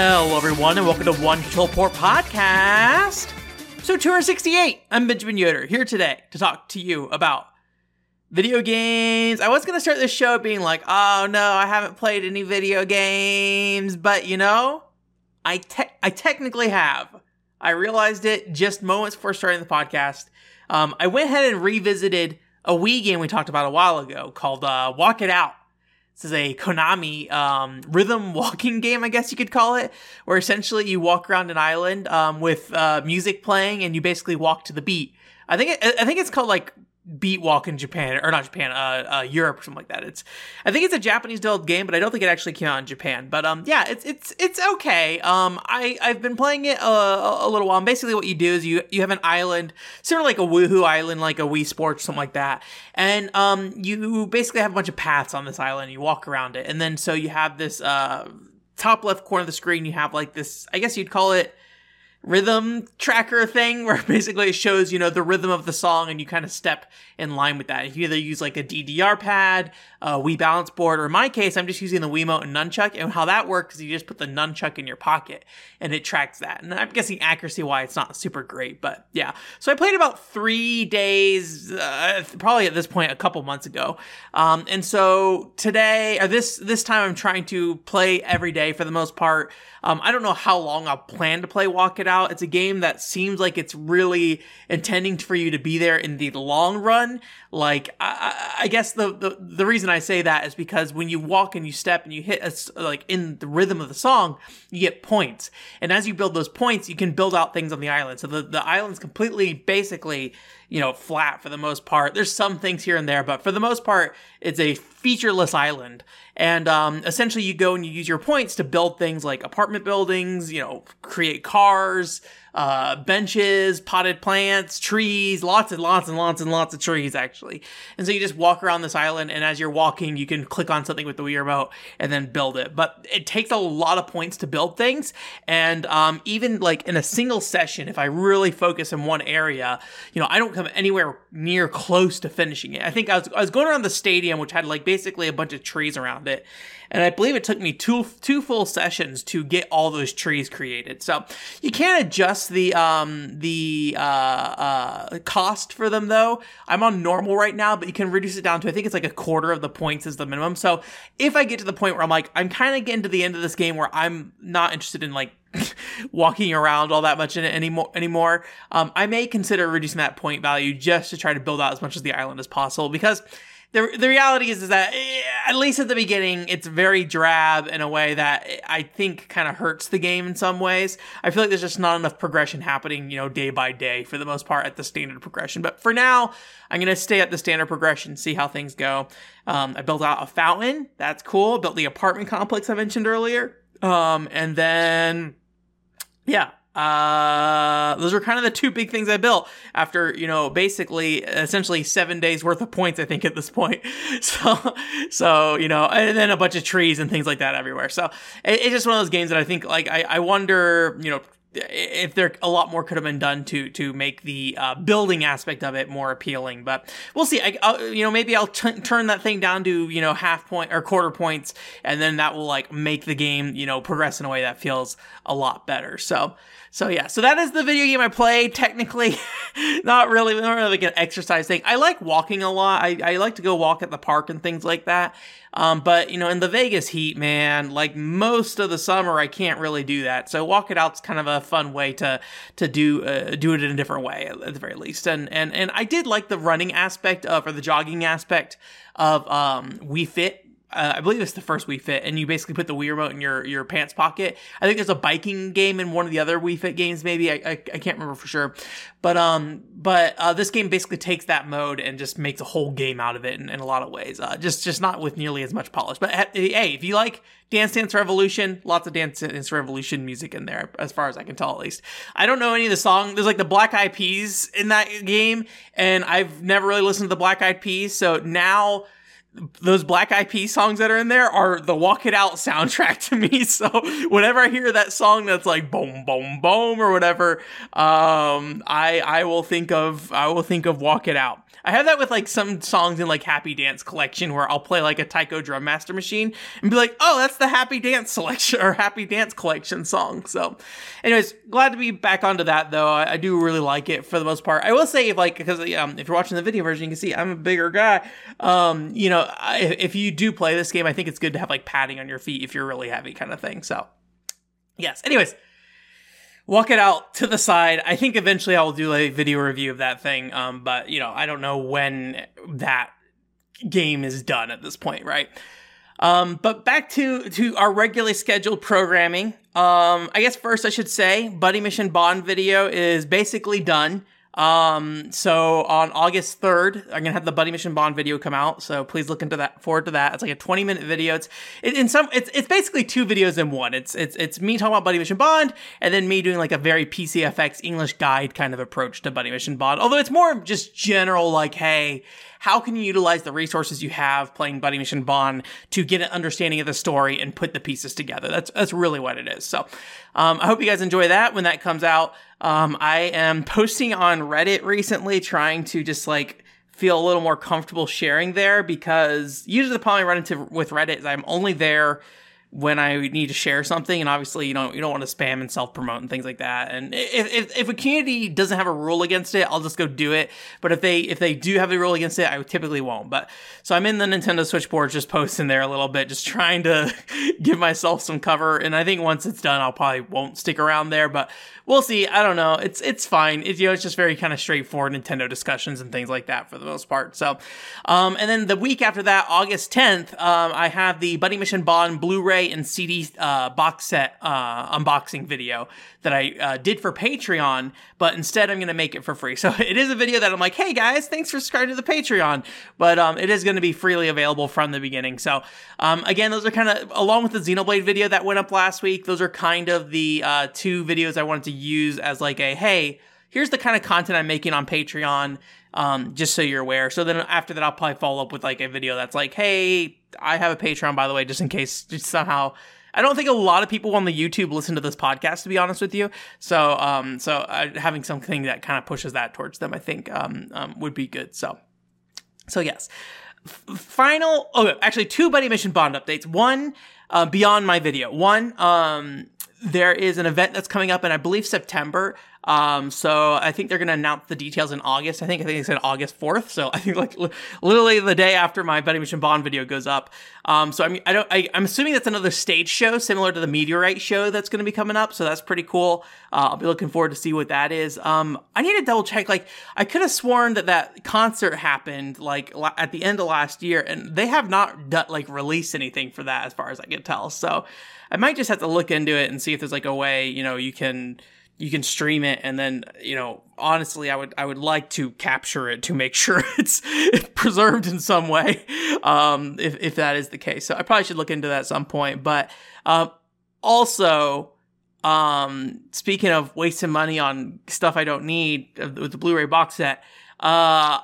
Hello, everyone, and welcome to One Control Port Podcast. So, 268. I'm Benjamin Yoder here today to talk to you about video games. I was going to start this show being like, oh no, I haven't played any video games, but you know, I, te- I technically have. I realized it just moments before starting the podcast. Um, I went ahead and revisited a Wii game we talked about a while ago called uh, Walk It Out. This is a Konami um, rhythm walking game, I guess you could call it, where essentially you walk around an island um, with uh, music playing and you basically walk to the beat. I think it, I think it's called like beat walk in Japan or not Japan, uh, uh, Europe or something like that. It's I think it's a Japanese developed game, but I don't think it actually came out in Japan. But um, yeah, it's it's it's okay. Um, I I've been playing it a, a little while. And basically, what you do is you you have an island, sort of like a Wuhu island, like a Wii Sports, something like that, and um, you basically have a bunch of paths on this island. You walk around it, and then so you have this uh top left corner of the screen. You have like this, I guess you'd call it rhythm tracker thing where basically it shows you know the rhythm of the song and you kind of step in line with that. You either use like a ddr pad a wii balance board or in my case i'm just using the wiimote and nunchuck and how that works is you just put the nunchuck in your pocket and it tracks that. And i'm guessing accuracy wise it's not super great but yeah. So i played about three days uh, probably at this point a couple months ago. Um, and so today or this this time i'm trying to play every day for the most part. Um, I don't know how long I'll plan to play Walk It Out. It's a game that seems like it's really intending for you to be there in the long run. Like, I, I guess the, the, the reason I say that is because when you walk and you step and you hit a, like in the rhythm of the song, you get points. And as you build those points, you can build out things on the island. So the, the island's completely basically you know, flat for the most part. There's some things here and there, but for the most part, it's a featureless island. And um, essentially, you go and you use your points to build things like apartment buildings, you know, create cars, uh, benches, potted plants, trees, lots and lots and lots and lots of trees, actually. And so you just walk around this island, and as you're walking, you can click on something with the Wii remote and then build it. But it takes a lot of points to build things. And um, even like in a single session, if I really focus in one area, you know, I don't come anywhere near close to finishing it. I think I was, I was going around the stadium, which had like basically a bunch of trees around it and I believe it took me two two full sessions to get all those trees created. So you can't adjust the um the uh, uh cost for them though. I'm on normal right now, but you can reduce it down to I think it's like a quarter of the points is the minimum. So if I get to the point where I'm like I'm kind of getting to the end of this game where I'm not interested in like walking around all that much in it anymore anymore um, i may consider reducing that point value just to try to build out as much of the island as possible because the the reality is is that eh, at least at the beginning it's very drab in a way that I think kind of hurts the game in some ways. I feel like there's just not enough progression happening, you know, day by day for the most part at the standard progression. But for now, I'm gonna stay at the standard progression, see how things go. Um, I built out a fountain, that's cool. Built the apartment complex I mentioned earlier, um, and then yeah, uh, those were kind of the two big things I built after, you know, basically essentially seven days worth of points, I think at this point. So, so, you know, and then a bunch of trees and things like that everywhere. So it, it's just one of those games that I think like, I, I wonder, you know, if there a lot more could have been done to to make the uh, building aspect of it more appealing but we'll see I, will you know maybe i'll t- turn that thing down to you know half point or quarter points and then that will like make the game you know progress in a way that feels a lot better so so yeah, so that is the video game I play. Technically, not really, not really like an exercise thing. I like walking a lot. I, I like to go walk at the park and things like that. Um, but you know, in the Vegas heat, man, like most of the summer, I can't really do that. So walk it out's kind of a fun way to to do uh, do it in a different way at the very least. And and and I did like the running aspect of or the jogging aspect of um, Wii Fit uh, I believe it's the first Wii Fit, and you basically put the Wii remote in your, your pants pocket. I think there's a biking game in one of the other Wii Fit games, maybe I, I, I can't remember for sure, but um, but uh, this game basically takes that mode and just makes a whole game out of it in, in a lot of ways. Uh, just just not with nearly as much polish, but hey, if you like Dance Dance Revolution, lots of Dance Dance Revolution music in there, as far as I can tell, at least. I don't know any of the song. There's like the Black Eyed Peas in that game, and I've never really listened to the Black Eyed Peas, so now those Black Peas songs that are in there are the Walk It Out soundtrack to me. So whenever I hear that song that's like boom, boom, boom or whatever, um, I I will think of I will think of Walk It Out. I have that with like some songs in like Happy Dance collection where I'll play like a Taiko Drum Master Machine and be like, oh, that's the Happy Dance selection or Happy Dance collection song. So, anyways, glad to be back onto that though. I, I do really like it for the most part. I will say, like, because um, if you're watching the video version, you can see I'm a bigger guy. Um, you know, I, if you do play this game, I think it's good to have like padding on your feet if you're really heavy, kind of thing. So, yes. Anyways walk it out to the side. I think eventually I will do a video review of that thing. Um, but you know, I don't know when that game is done at this point, right? Um, but back to to our regularly scheduled programming. Um, I guess first I should say, Buddy Mission Bond video is basically done. Um, so on August 3rd, I'm gonna have the Buddy Mission Bond video come out. So please look into that forward to that. It's like a 20 minute video. It's it, in some it's it's basically two videos in one. It's it's it's me talking about Buddy Mission Bond and then me doing like a very PCFX English guide kind of approach to Buddy Mission Bond. Although it's more just general like, hey, how can you utilize the resources you have playing Buddy Mission Bond to get an understanding of the story and put the pieces together? That's that's really what it is. So um, I hope you guys enjoy that when that comes out. Um, I am posting on Reddit recently, trying to just like feel a little more comfortable sharing there because usually the problem I run into with Reddit is I'm only there when I need to share something, and obviously you know you don't want to spam and self promote and things like that. And if, if, if a community doesn't have a rule against it, I'll just go do it. But if they if they do have a rule against it, I typically won't. But so I'm in the Nintendo Switch board, just posting there a little bit, just trying to give myself some cover. And I think once it's done, I'll probably won't stick around there. But we'll see. I don't know. It's it's fine. It's you know it's just very kind of straightforward Nintendo discussions and things like that for the most part. So, um, and then the week after that, August 10th, um, I have the Buddy Mission Bond Blu-ray and CD uh, box set uh, unboxing video that I uh, did for Patreon, but instead I'm going to make it for free. So it is a video that I'm like, hey guys, thanks for subscribing to the Patreon, but um, it is going to be freely available from the beginning. So um, again, those are kind of along with the Xenoblade video that went up last week. Those are kind of the uh, two videos I wanted to use as like a hey, here's the kind of content I'm making on Patreon. Um, just so you're aware. So then after that, I'll probably follow up with like a video that's like, hey, I have a Patreon, by the way, just in case just somehow I don't think a lot of people on the YouTube listen to this podcast, to be honest with you. So, um, so uh, having something that kind of pushes that towards them, I think, um, um, would be good. So, so yes. F- final. Oh, actually, two Buddy Mission Bond updates. One uh, beyond my video. One, um, there is an event that's coming up in I believe September um, so I think they're going to announce the details in August. I think I think they said August 4th. So I think like literally the day after my Buddy Mission Bond video goes up. Um, so I mean, I don't, I, am assuming that's another stage show similar to the Meteorite show that's going to be coming up. So that's pretty cool. Uh, I'll be looking forward to see what that is. Um, I need to double check. Like I could have sworn that that concert happened like at the end of last year and they have not like released anything for that as far as I can tell. So I might just have to look into it and see if there's like a way, you know, you can, you can stream it and then you know honestly i would i would like to capture it to make sure it's preserved in some way um if, if that is the case. So i probably should look into that at some point. But uh, also um speaking of wasting money on stuff i don't need uh, with the blu-ray box set uh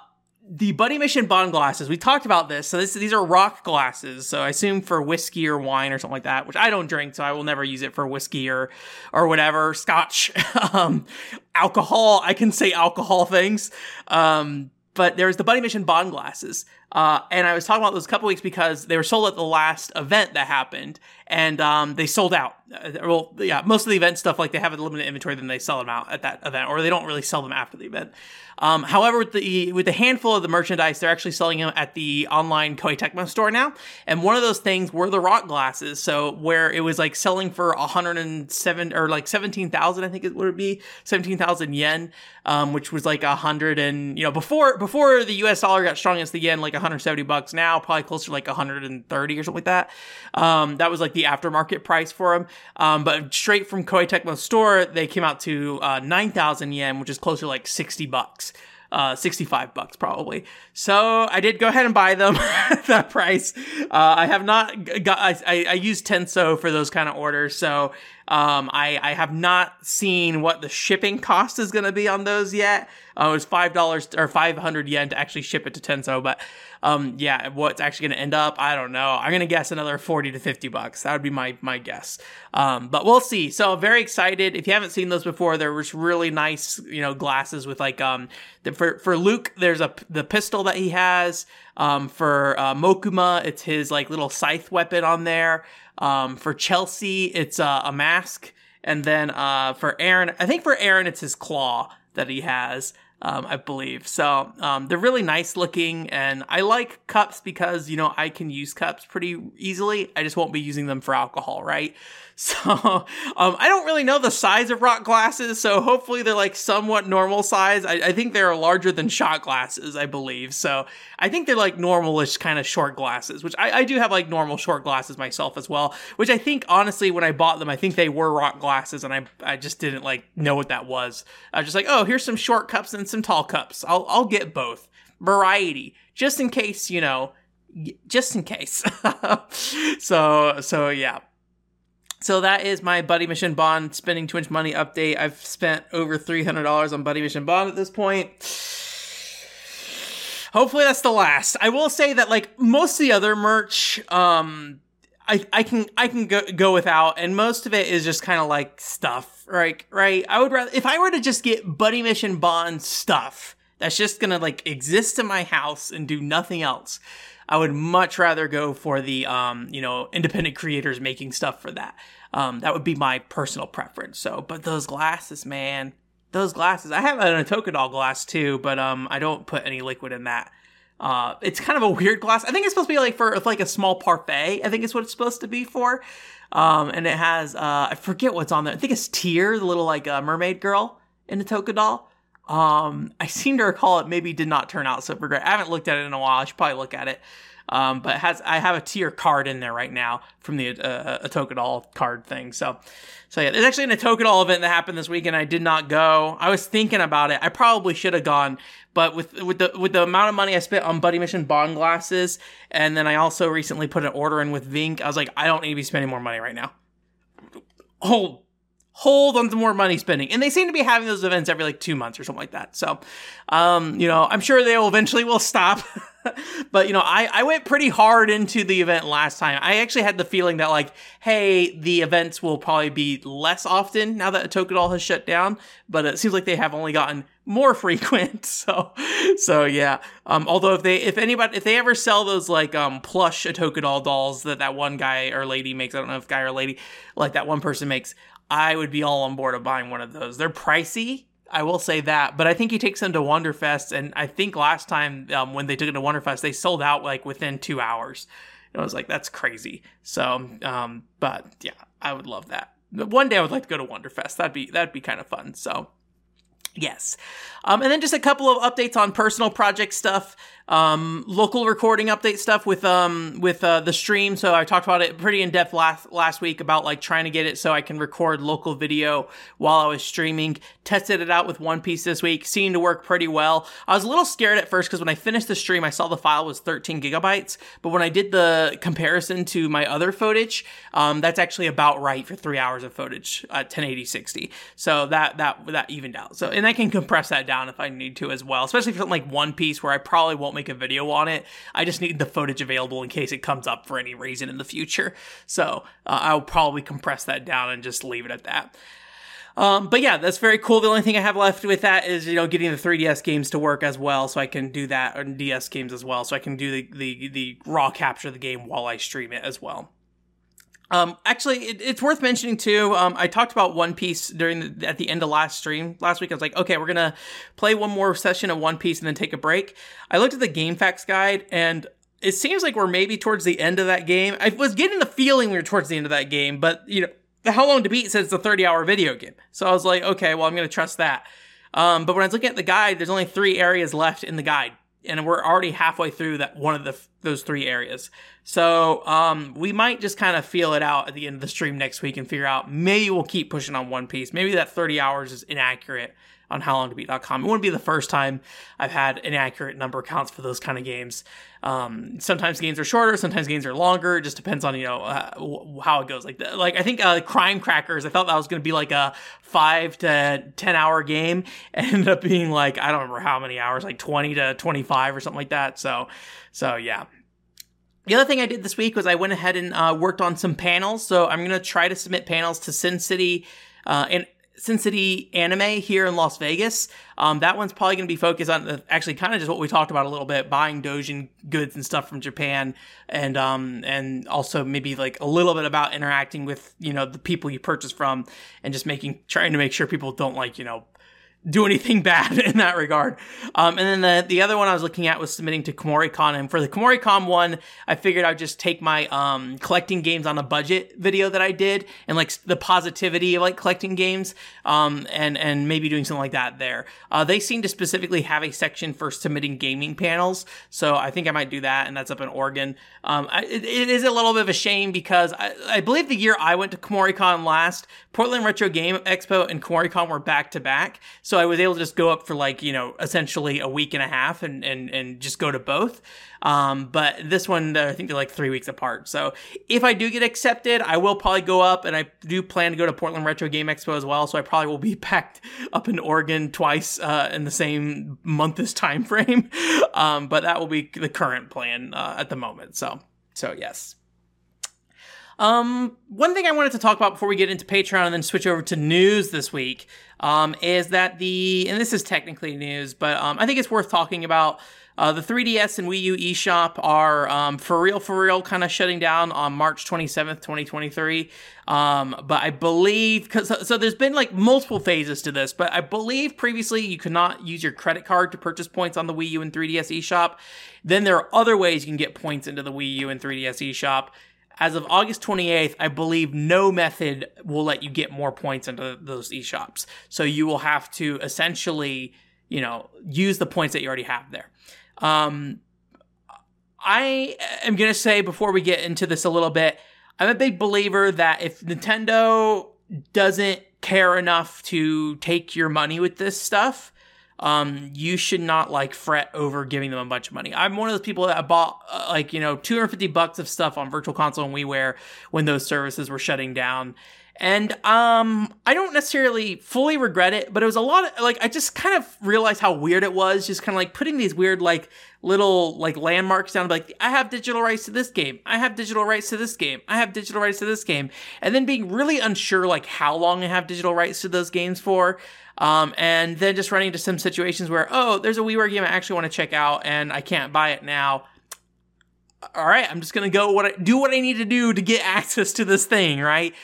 the Buddy Mission Bond glasses. We talked about this. So this, these are rock glasses. So I assume for whiskey or wine or something like that, which I don't drink, so I will never use it for whiskey or or whatever. Scotch, um, alcohol. I can say alcohol things. Um, but there's the Buddy Mission Bond glasses. Uh, and I was talking about those a couple weeks because they were sold at the last event that happened, and um, they sold out. Uh, well, yeah, most of the event stuff, like they have a limited inventory, then they sell them out at that event, or they don't really sell them after the event. Um, however, with the with the handful of the merchandise, they're actually selling them at the online Koei Tecmo store now. And one of those things were the rock glasses. So where it was like selling for 107 or like 17,000, I think it would be 17,000 yen, um, which was like a hundred and you know before before the U.S. dollar got strong against the yen, like 170 bucks. Now probably closer to like 130 or something like that. Um, that was like the aftermarket price for them. Um, but straight from Koei Tecmo store, they came out to uh, 9,000 yen, which is closer to like 60 bucks. Uh, 65 bucks probably. So I did go ahead and buy them at that price. Uh, I have not got, I, I, I use Tenso for those kind of orders. So, Um, I, I have not seen what the shipping cost is going to be on those yet. Uh, it was five dollars or five hundred yen to actually ship it to Tenso, but um, yeah, what's actually going to end up, I don't know. I'm going to guess another forty to fifty bucks. That would be my my guess. Um, but we'll see. So very excited. If you haven't seen those before, there was really nice, you know, glasses with like um, the, for for Luke, there's a the pistol that he has. Um, for uh, Mokuma, it's his like little scythe weapon on there. Um, for Chelsea, it's uh, a mask. And then uh, for Aaron, I think for Aaron, it's his claw that he has um, I believe. So um, they're really nice looking, and I like cups because you know I can use cups pretty easily. I just won't be using them for alcohol, right? So um, I don't really know the size of rock glasses, so hopefully they're like somewhat normal size. I, I think they're larger than shot glasses, I believe. So I think they're like normalish kind of short glasses, which I, I do have like normal short glasses myself as well. Which I think honestly, when I bought them, I think they were rock glasses, and I I just didn't like know what that was. I was just like, oh, here's some short cups and some tall cups. I'll I'll get both variety just in case you know just in case. so so yeah. So that is my Buddy Mission Bond spending too much money update. I've spent over $300 on Buddy Mission Bond at this point. Hopefully that's the last. I will say that like most of the other merch, um, I, I can I can go go without, and most of it is just kind of like stuff, right? Right. I would rather if I were to just get Buddy Mission Bond stuff that's just gonna like exist in my house and do nothing else. I would much rather go for the um, you know, independent creators making stuff for that. Um, that would be my personal preference. So, but those glasses, man, those glasses. I have an Atoka doll glass too, but um, I don't put any liquid in that. Uh, it's kind of a weird glass. I think it's supposed to be like for like a small parfait. I think it's what it's supposed to be for. Um, and it has uh, I forget what's on there. I think it's Tear, the little like uh, mermaid girl in the Toka doll. Um, I seem to recall it maybe did not turn out super great. I haven't looked at it in a while. I should probably look at it. Um, but has I have a tier card in there right now from the uh, Atoka doll card thing. So, so yeah, there's actually an doll event that happened this weekend. I did not go. I was thinking about it. I probably should have gone, but with with the with the amount of money I spent on Buddy Mission Bond glasses, and then I also recently put an order in with Vink, I was like, I don't need to be spending more money right now. Hold hold on to more money spending. And they seem to be having those events every like two months or something like that. So, um, you know, I'm sure they will eventually will stop. but you know, I, I went pretty hard into the event last time. I actually had the feeling that like, hey, the events will probably be less often now that Atoka Doll has shut down. But it seems like they have only gotten more frequent. So, so yeah. Um, although if they, if anybody, if they ever sell those like um plush Atoka Doll dolls that that one guy or lady makes, I don't know if guy or lady, like that one person makes, I would be all on board of buying one of those. They're pricey, I will say that, but I think he takes them to Wonderfest, and I think last time um, when they took it to Wonderfest, they sold out like within two hours. And I was like, that's crazy. So, um, but yeah, I would love that. One day I would like to go to Wonderfest. That'd be that'd be kind of fun. So, yes, um, and then just a couple of updates on personal project stuff um, local recording update stuff with um with uh, the stream. So I talked about it pretty in depth last last week about like trying to get it so I can record local video while I was streaming. Tested it out with One Piece this week, seemed to work pretty well. I was a little scared at first because when I finished the stream, I saw the file was 13 gigabytes, but when I did the comparison to my other footage, um, that's actually about right for three hours of footage at 1080 60. So that that that evened out. So and I can compress that down if I need to as well, especially for something like One Piece where I probably won't won't make a video on it. I just need the footage available in case it comes up for any reason in the future. So uh, I'll probably compress that down and just leave it at that. Um, but yeah, that's very cool. The only thing I have left with that is you know getting the 3DS games to work as well, so I can do that, and DS games as well, so I can do the the, the raw capture of the game while I stream it as well. Um, actually, it, it's worth mentioning too. Um, I talked about One Piece during the, at the end of last stream last week. I was like, okay, we're gonna play one more session of One Piece and then take a break. I looked at the GameFAQs guide and it seems like we're maybe towards the end of that game. I was getting the feeling we were towards the end of that game, but you know, the How Long to Beat says it's a 30 hour video game. So I was like, okay, well, I'm gonna trust that. Um, but when I was looking at the guide, there's only three areas left in the guide and we're already halfway through that one of the those three areas. So um, we might just kind of feel it out at the end of the stream next week and figure out maybe we'll keep pushing on One Piece. Maybe that 30 hours is inaccurate. On howlongtobeat.com. It wouldn't be the first time I've had inaccurate number counts for those kind of games. Um, sometimes games are shorter, sometimes games are longer. It just depends on you know uh, how it goes. Like like I think uh, Crime Crackers. I thought that was going to be like a five to ten hour game. It ended up being like I don't remember how many hours, like twenty to twenty five or something like that. So so yeah. The other thing I did this week was I went ahead and uh, worked on some panels. So I'm going to try to submit panels to Sin City uh, and Sin City Anime here in Las Vegas. Um, that one's probably going to be focused on actually kind of just what we talked about a little bit, buying Dojin goods and stuff from Japan, and um, and also maybe like a little bit about interacting with you know the people you purchase from, and just making trying to make sure people don't like you know do anything bad in that regard. Um, and then the, the other one I was looking at was submitting to Kumoricon. And for the Kumoricon one, I figured I'd just take my um, collecting games on a budget video that I did and like the positivity of like collecting games um, and, and maybe doing something like that there. Uh, they seem to specifically have a section for submitting gaming panels. So I think I might do that. And that's up in Oregon. Um, I, it, it is a little bit of a shame because I, I believe the year I went to Kumoricon last, Portland Retro Game Expo and Kumoricon were back to back. So so I was able to just go up for like, you know, essentially a week and a half and, and, and just go to both. Um, but this one, I think they're like three weeks apart. So if I do get accepted, I will probably go up and I do plan to go to Portland Retro Game Expo as well. So I probably will be packed up in Oregon twice, uh, in the same month as time frame. Um, but that will be the current plan, uh, at the moment. So, so yes. Um, one thing I wanted to talk about before we get into Patreon and then switch over to news this week um, is that the, and this is technically news, but um, I think it's worth talking about. Uh, the 3DS and Wii U eShop are um, for real, for real, kind of shutting down on March 27th, 2023. Um, but I believe, cause, so, so there's been like multiple phases to this, but I believe previously you could not use your credit card to purchase points on the Wii U and 3DS eShop. Then there are other ways you can get points into the Wii U and 3DS eShop as of August 28th, I believe no method will let you get more points into those eShops. So you will have to essentially, you know, use the points that you already have there. Um, I am going to say before we get into this a little bit, I'm a big believer that if Nintendo doesn't care enough to take your money with this stuff, um, you should not like fret over giving them a bunch of money. I'm one of those people that bought uh, like you know 250 bucks of stuff on Virtual Console and WiiWare when those services were shutting down. And um, I don't necessarily fully regret it, but it was a lot of like I just kind of realized how weird it was, just kind of like putting these weird like little like landmarks down, like I have digital rights to this game, I have digital rights to this game, I have digital rights to this game, and then being really unsure like how long I have digital rights to those games for. Um, and then just running into some situations where, oh, there's a WiiWare game I actually want to check out and I can't buy it now. All right, I'm just gonna go what I do what I need to do to get access to this thing, right?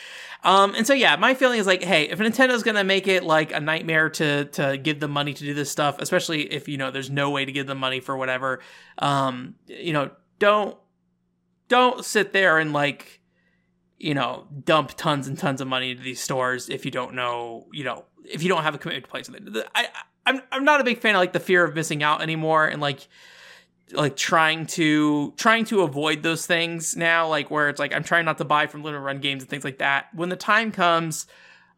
Um, and so yeah, my feeling is like, hey, if Nintendo's gonna make it like a nightmare to to give them money to do this stuff, especially if you know there's no way to give them money for whatever, um, you know, don't don't sit there and like you know dump tons and tons of money into these stores if you don't know you know if you don't have a commitment to play something. I, I'm I'm not a big fan of like the fear of missing out anymore, and like like trying to trying to avoid those things now. Like where it's like I'm trying not to buy from limited run games and things like that. When the time comes.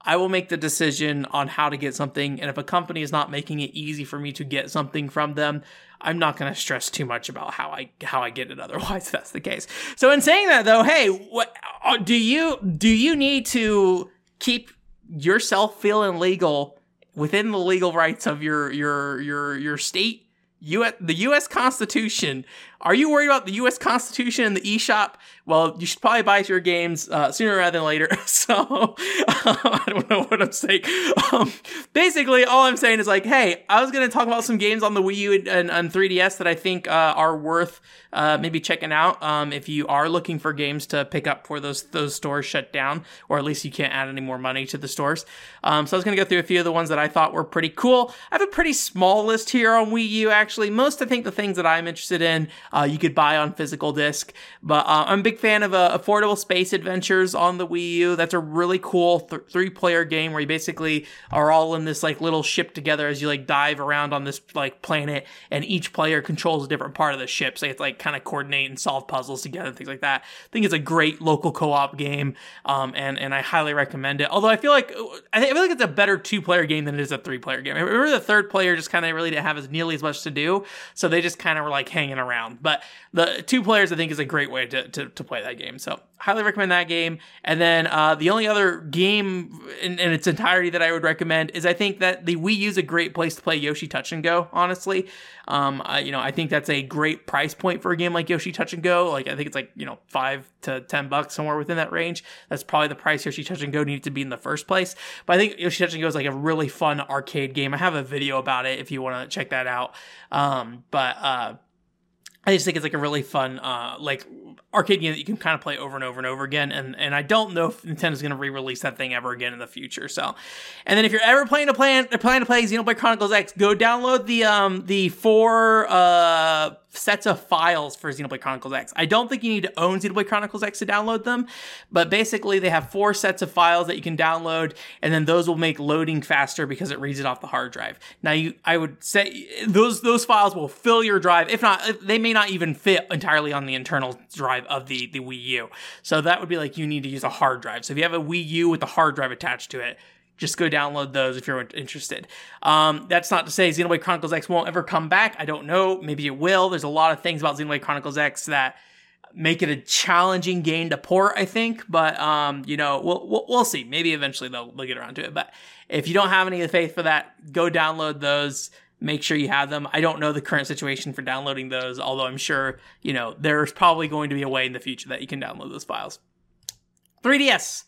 I will make the decision on how to get something. And if a company is not making it easy for me to get something from them, I'm not going to stress too much about how I how I get it. Otherwise, that's the case. So in saying that, though, hey, what uh, do you do? You need to keep yourself feeling legal within the legal rights of your your your your state US, the U.S. Constitution. Are you worried about the U.S. Constitution and the eShop? Well, you should probably buy your games uh, sooner rather than later. So I don't know what I'm saying. Um, basically, all I'm saying is like, hey, I was going to talk about some games on the Wii U and, and, and 3DS that I think uh, are worth uh, maybe checking out um, if you are looking for games to pick up for those those stores shut down, or at least you can't add any more money to the stores. Um, so I was going to go through a few of the ones that I thought were pretty cool. I have a pretty small list here on Wii U. Actually, most I think the things that I'm interested in uh, you could buy on physical disc. But uh, I'm a big fan of uh, Affordable Space Adventures on the Wii U. That's a really cool th- three player game where you basically are all in this like little ship together as you like dive around on this like planet, and each player controls a different part of the ship. So you have to like kind of coordinate and solve puzzles together, and things like that. I think it's a great local co op game, um, and and I highly recommend it. Although I feel like I feel like it's a better two player game than it is a three player game. I remember the third player just kind of really didn't have as nearly as much to do, so they just kind of were like hanging around. But the two players I think is a great way to, to, to play that game. So highly recommend that game. And then uh, the only other game in, in, its entirety that I would recommend is I think that the Wii U is a great place to play Yoshi Touch and Go. Honestly, um, I, you know I think that's a great price point for a game like Yoshi Touch and Go. Like I think it's like you know five to ten bucks somewhere within that range. That's probably the price Yoshi Touch and Go needed to be in the first place. But I think Yoshi Touch and Go is like a really fun arcade game. I have a video about it if you want to check that out. Um, but uh, I just think it's like a really fun, uh, like arcade game that you can kind of play over and over and over again. And and I don't know if Nintendo's going to re-release that thing ever again in the future. So, and then if you're ever planning to play planning to play Xenoblade Chronicles X, go download the um the four uh sets of files for Xenoblade Chronicles X. I don't think you need to own Xenoblade Chronicles X to download them, but basically they have four sets of files that you can download, and then those will make loading faster because it reads it off the hard drive. Now, you, I would say those those files will fill your drive. If not, they may not even fit entirely on the internal drive of the the Wii U. So that would be like you need to use a hard drive. So if you have a Wii U with a hard drive attached to it, just go download those if you're interested. Um, that's not to say Xenoblade Chronicles X won't ever come back. I don't know. Maybe it will. There's a lot of things about Xenoblade Chronicles X that make it a challenging game to port, I think. But um, you know, we'll, we'll, we'll see. Maybe eventually they'll they'll get around to it. But if you don't have any faith for that, go download those. Make sure you have them. I don't know the current situation for downloading those, although I'm sure you know there's probably going to be a way in the future that you can download those files. 3DS.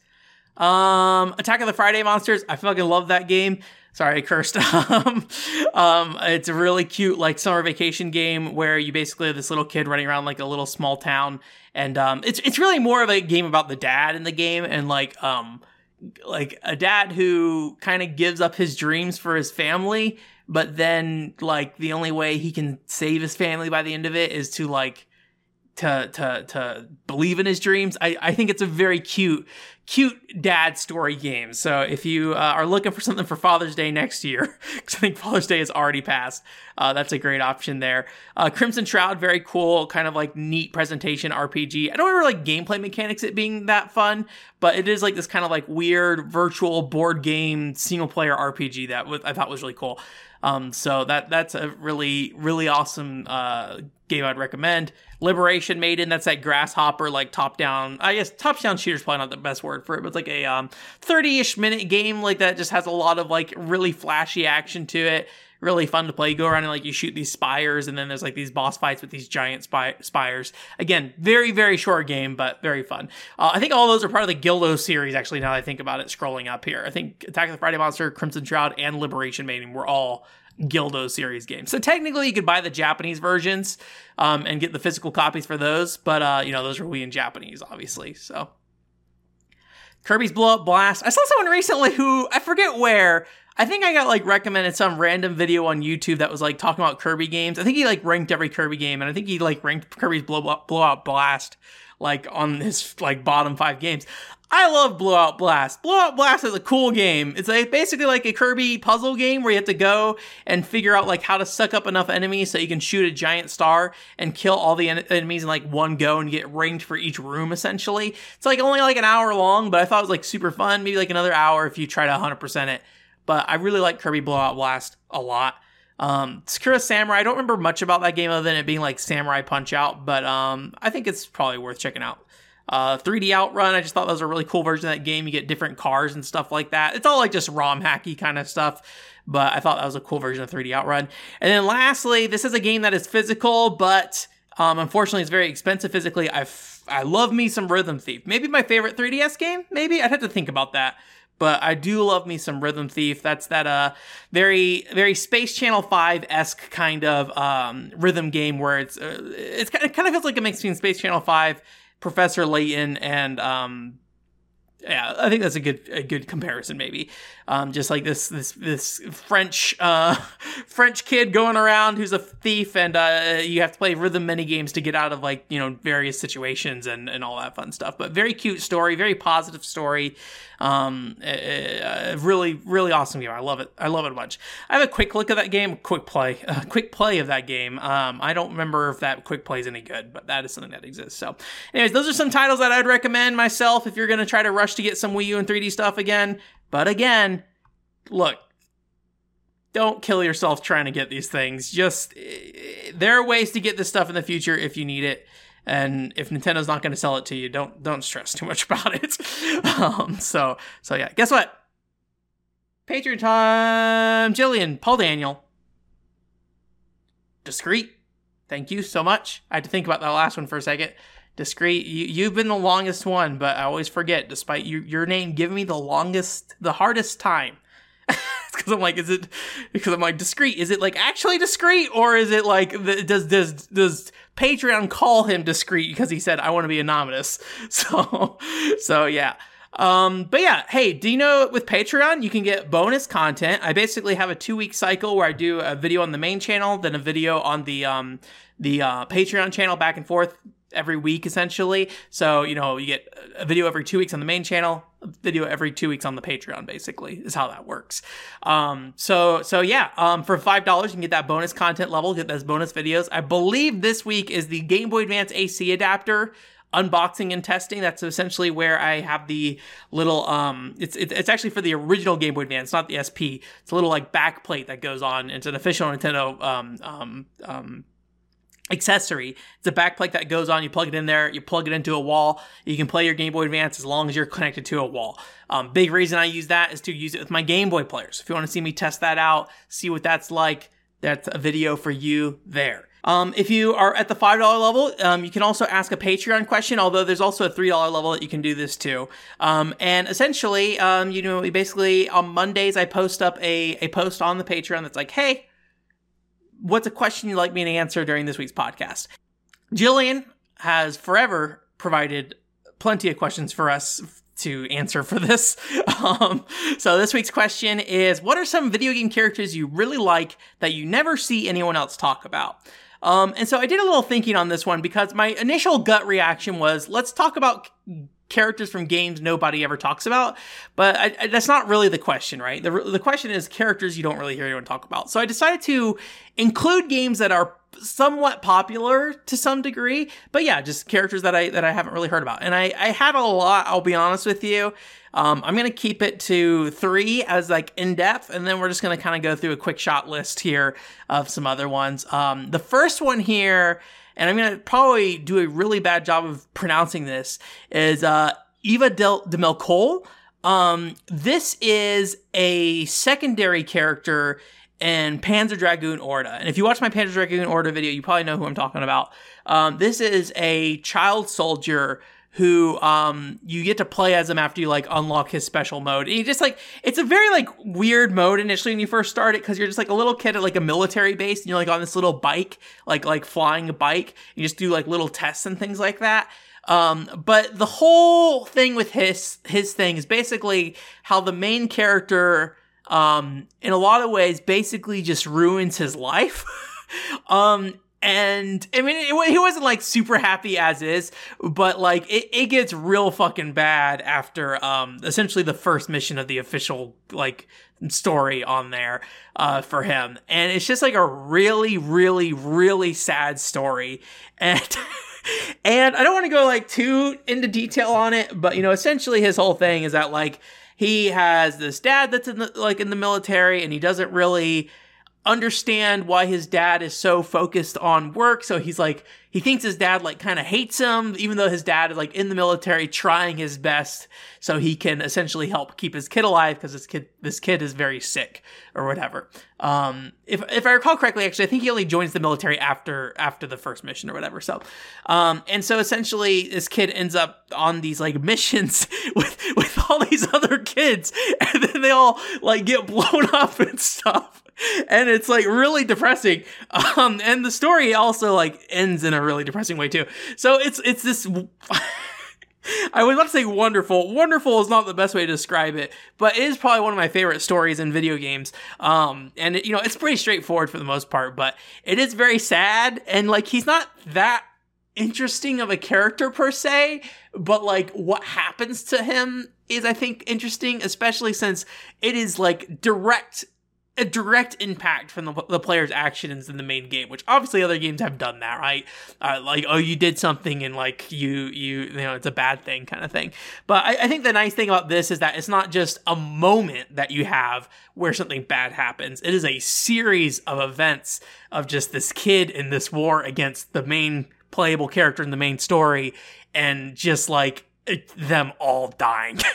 Um, Attack of the Friday Monsters. I fucking love that game. Sorry, I cursed. um, um, it's a really cute like summer vacation game where you basically have this little kid running around like a little small town, and um, it's it's really more of a game about the dad in the game and like um like a dad who kind of gives up his dreams for his family, but then like the only way he can save his family by the end of it is to like to to to believe in his dreams. I I think it's a very cute cute dad story game. So if you uh, are looking for something for Father's Day next year, because I think Father's Day has already passed, uh, that's a great option there. Uh, Crimson Shroud, very cool, kind of like neat presentation RPG. I don't remember like gameplay mechanics it being that fun, but it is like this kind of like weird virtual board game single player RPG that I thought was really cool. Um, so that that's a really really awesome uh, game I'd recommend. Liberation Maiden, that's that grasshopper like top down. I guess top down shooter's probably not the best word for it, but it's like a um 30ish minute game like that. Just has a lot of like really flashy action to it. Really fun to play. You go around and like you shoot these spires, and then there's like these boss fights with these giant spy- spires. Again, very very short game, but very fun. Uh, I think all those are part of the Gildo series. Actually, now that I think about it, scrolling up here, I think Attack of the Friday Monster, Crimson Shroud, and Liberation Maiden were all Gildo series games. So technically, you could buy the Japanese versions um, and get the physical copies for those, but uh, you know those are we in Japanese, obviously. So Kirby's Blow Up Blast. I saw someone recently who I forget where. I think I got like recommended some random video on YouTube that was like talking about Kirby games. I think he like ranked every Kirby game, and I think he like ranked Kirby's Blow Up Blowout Blast like on this like bottom five games. I love Blowout Blast. Blowout Blast is a cool game. It's like basically like a Kirby puzzle game where you have to go and figure out like how to suck up enough enemies so you can shoot a giant star and kill all the en- enemies in like one go and get ranged for each room essentially. It's like only like an hour long, but I thought it was like super fun. Maybe like another hour if you try to 100% it. But I really like Kirby Blowout Blast a lot. Um, Sakura Samurai, I don't remember much about that game other than it being like Samurai Punch Out, but um, I think it's probably worth checking out. Uh, 3D Outrun, I just thought that was a really cool version of that game. You get different cars and stuff like that. It's all like just ROM hacky kind of stuff, but I thought that was a cool version of 3D Outrun. And then lastly, this is a game that is physical, but um, unfortunately, it's very expensive physically. I I love me some Rhythm Thief. Maybe my favorite 3DS game. Maybe I'd have to think about that. But I do love me some Rhythm Thief. That's that uh very very Space Channel Five esque kind of um, rhythm game where it's uh, it's it kind of feels like a mix between Space Channel Five Professor Layton and um yeah, I think that's a good a good comparison, maybe. Um, just like this this this French uh, French kid going around who's a thief, and uh, you have to play rhythm mini games to get out of like you know various situations and and all that fun stuff. But very cute story, very positive story. Um, a, a really really awesome game. I love it. I love it a bunch. I have a quick look at that game, quick play, quick play of that game. Um, I don't remember if that quick play is any good, but that is something that exists. So, anyways, those are some titles that I'd recommend myself if you're gonna try to rush to get some Wii U and 3D stuff again. But again, look, don't kill yourself trying to get these things. Just eh, there are ways to get this stuff in the future if you need it. And if Nintendo's not going to sell it to you, don't don't stress too much about it. um, so so yeah, guess what? Patreon time. Jillian, Paul Daniel, discreet. Thank you so much. I had to think about that last one for a second discreet. You, you've been the longest one but i always forget despite you, your name giving me the longest the hardest time. Because i'm like is it because i'm like discreet is it like actually discreet or is it like does does does patreon call him discreet because he said i want to be anonymous. So so yeah. Um, but yeah, hey, do you know with Patreon you can get bonus content? I basically have a two week cycle where I do a video on the main channel, then a video on the um the uh, Patreon channel back and forth every week essentially. So, you know, you get a video every two weeks on the main channel, a video every two weeks on the Patreon, basically, is how that works. Um, so, so yeah, um, for $5, you can get that bonus content level, get those bonus videos. I believe this week is the Game Boy Advance AC adapter unboxing and testing. That's essentially where I have the little um it's it's actually for the original Game Boy Advance, not the SP. It's a little like back plate that goes on. It's an official Nintendo um um um accessory. It's a backplate that goes on. You plug it in there. You plug it into a wall. You can play your Game Boy Advance as long as you're connected to a wall. Um, big reason I use that is to use it with my Game Boy players. If you want to see me test that out, see what that's like, that's a video for you there. Um, if you are at the $5 level, um, you can also ask a Patreon question, although there's also a $3 level that you can do this too. Um, and essentially, um, you know, we basically on Mondays, I post up a, a post on the Patreon that's like, hey, what's a question you'd like me to answer during this week's podcast? Jillian has forever provided plenty of questions for us to answer for this. Um, so this week's question is, what are some video game characters you really like that you never see anyone else talk about? Um, and so I did a little thinking on this one because my initial gut reaction was, let's talk about characters from games nobody ever talks about. But I, I, that's not really the question, right? The, the question is characters you don't really hear anyone talk about. So I decided to include games that are somewhat popular to some degree, but yeah, just characters that I that I haven't really heard about. And I I had a lot. I'll be honest with you. Um, I'm gonna keep it to three as like in depth, and then we're just gonna kind of go through a quick shot list here of some other ones. Um, the first one here and I'm gonna probably do a really bad job of pronouncing this, is uh, Eva Del Demel Um, this is a secondary character in Panzer Dragoon Orta. And if you watch my Panzer Dragoon Orta video, you probably know who I'm talking about. Um, this is a child soldier who um you get to play as him after you like unlock his special mode. And you just like it's a very like weird mode initially when you first start it because you're just like a little kid at like a military base and you're like on this little bike, like like flying a bike. You just do like little tests and things like that. Um, but the whole thing with his his thing is basically how the main character um in a lot of ways basically just ruins his life. um and I mean, it, he wasn't like super happy as is, but like it, it gets real fucking bad after um essentially the first mission of the official like story on there uh for him, and it's just like a really, really, really sad story, and. and I don't want to go like too into detail on it, but you know, essentially his whole thing is that like he has this dad that's in the like in the military and he doesn't really understand why his dad is so focused on work. So he's like, he thinks his dad like kind of hates him, even though his dad is like in the military trying his best so he can essentially help keep his kid alive because this kid, this kid is very sick or whatever. Um, if, if I recall correctly, actually, I think he only joins the military after, after the first mission or whatever. So, um, and so essentially this kid ends up on these like missions with, with all these other kids and then they all like get blown up and stuff and it's like really depressing. Um, and the story also like ends in a really depressing way too. So it's it's this. I was about to say wonderful. Wonderful is not the best way to describe it, but it is probably one of my favorite stories in video games. Um, and it, you know, it's pretty straightforward for the most part, but it is very sad. And like, he's not that interesting of a character per se, but like what happens to him is, I think, interesting, especially since it is like direct a direct impact from the, the player's actions in the main game, which obviously other games have done that, right? Uh, like, oh, you did something and like you, you, you know, it's a bad thing kind of thing. But I, I think the nice thing about this is that it's not just a moment that you have where something bad happens. It is a series of events of just this kid in this war against the main playable character in the main story and just like it, them all dying.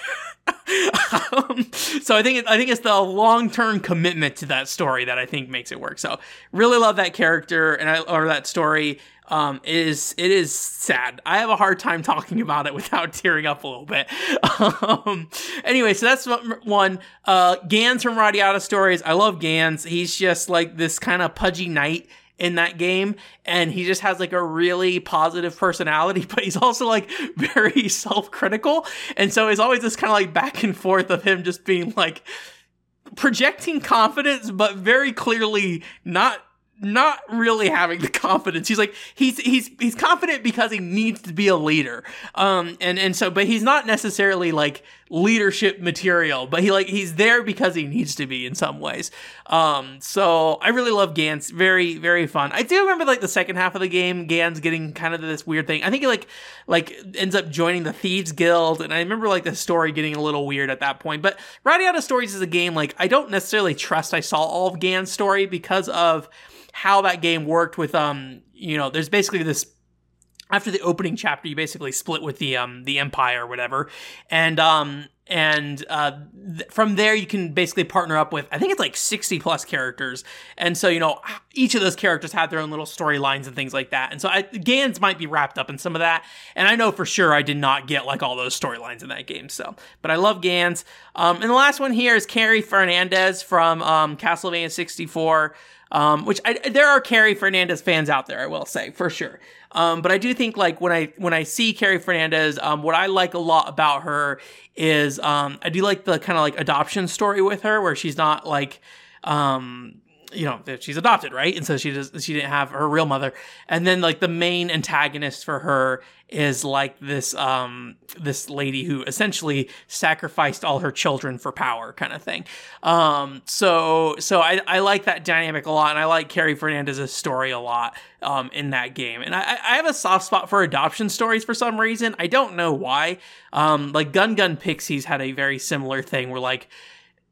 um, so I think it, I think it's the long term commitment to that story that I think makes it work. So really love that character and I or that story. Um, it is it is sad. I have a hard time talking about it without tearing up a little bit. Um, anyway, so that's one. Uh, Ganz from Radiata Stories. I love Ganz. He's just like this kind of pudgy knight in that game and he just has like a really positive personality but he's also like very self-critical. And so it's always this kind of like back and forth of him just being like projecting confidence but very clearly not not really having the confidence. He's like he's he's he's confident because he needs to be a leader. Um and and so but he's not necessarily like leadership material, but he like he's there because he needs to be in some ways. Um so I really love Ganz, very very fun. I do remember like the second half of the game Ganz getting kind of this weird thing. I think he like like ends up joining the Thieves Guild and I remember like the story getting a little weird at that point. But Radiata Stories is a game like I don't necessarily trust I saw all of Ganz story because of how that game worked with um you know there's basically this after the opening chapter you basically split with the um the empire or whatever. And um and uh, th- from there you can basically partner up with i think it's like 60 plus characters. And so you know each of those characters have their own little storylines and things like that. And so I, Ganz might be wrapped up in some of that. And i know for sure i did not get like all those storylines in that game so. But i love Ganz. Um, and the last one here is carrie fernandez from um, castlevania 64 um, which I, there are Carrie Fernandez fans out there, I will say for sure. Um, but I do think like when I when I see Carrie Fernandez, um, what I like a lot about her is um, I do like the kind of like adoption story with her, where she's not like um you know she's adopted right? And so she does she didn't have her real mother. And then like the main antagonist for her is like this um this lady who essentially sacrificed all her children for power kind of thing. Um so so i i like that dynamic a lot and i like carrie fernandez's story a lot um in that game. And i i have a soft spot for adoption stories for some reason. I don't know why. Um like gun gun pixies had a very similar thing where like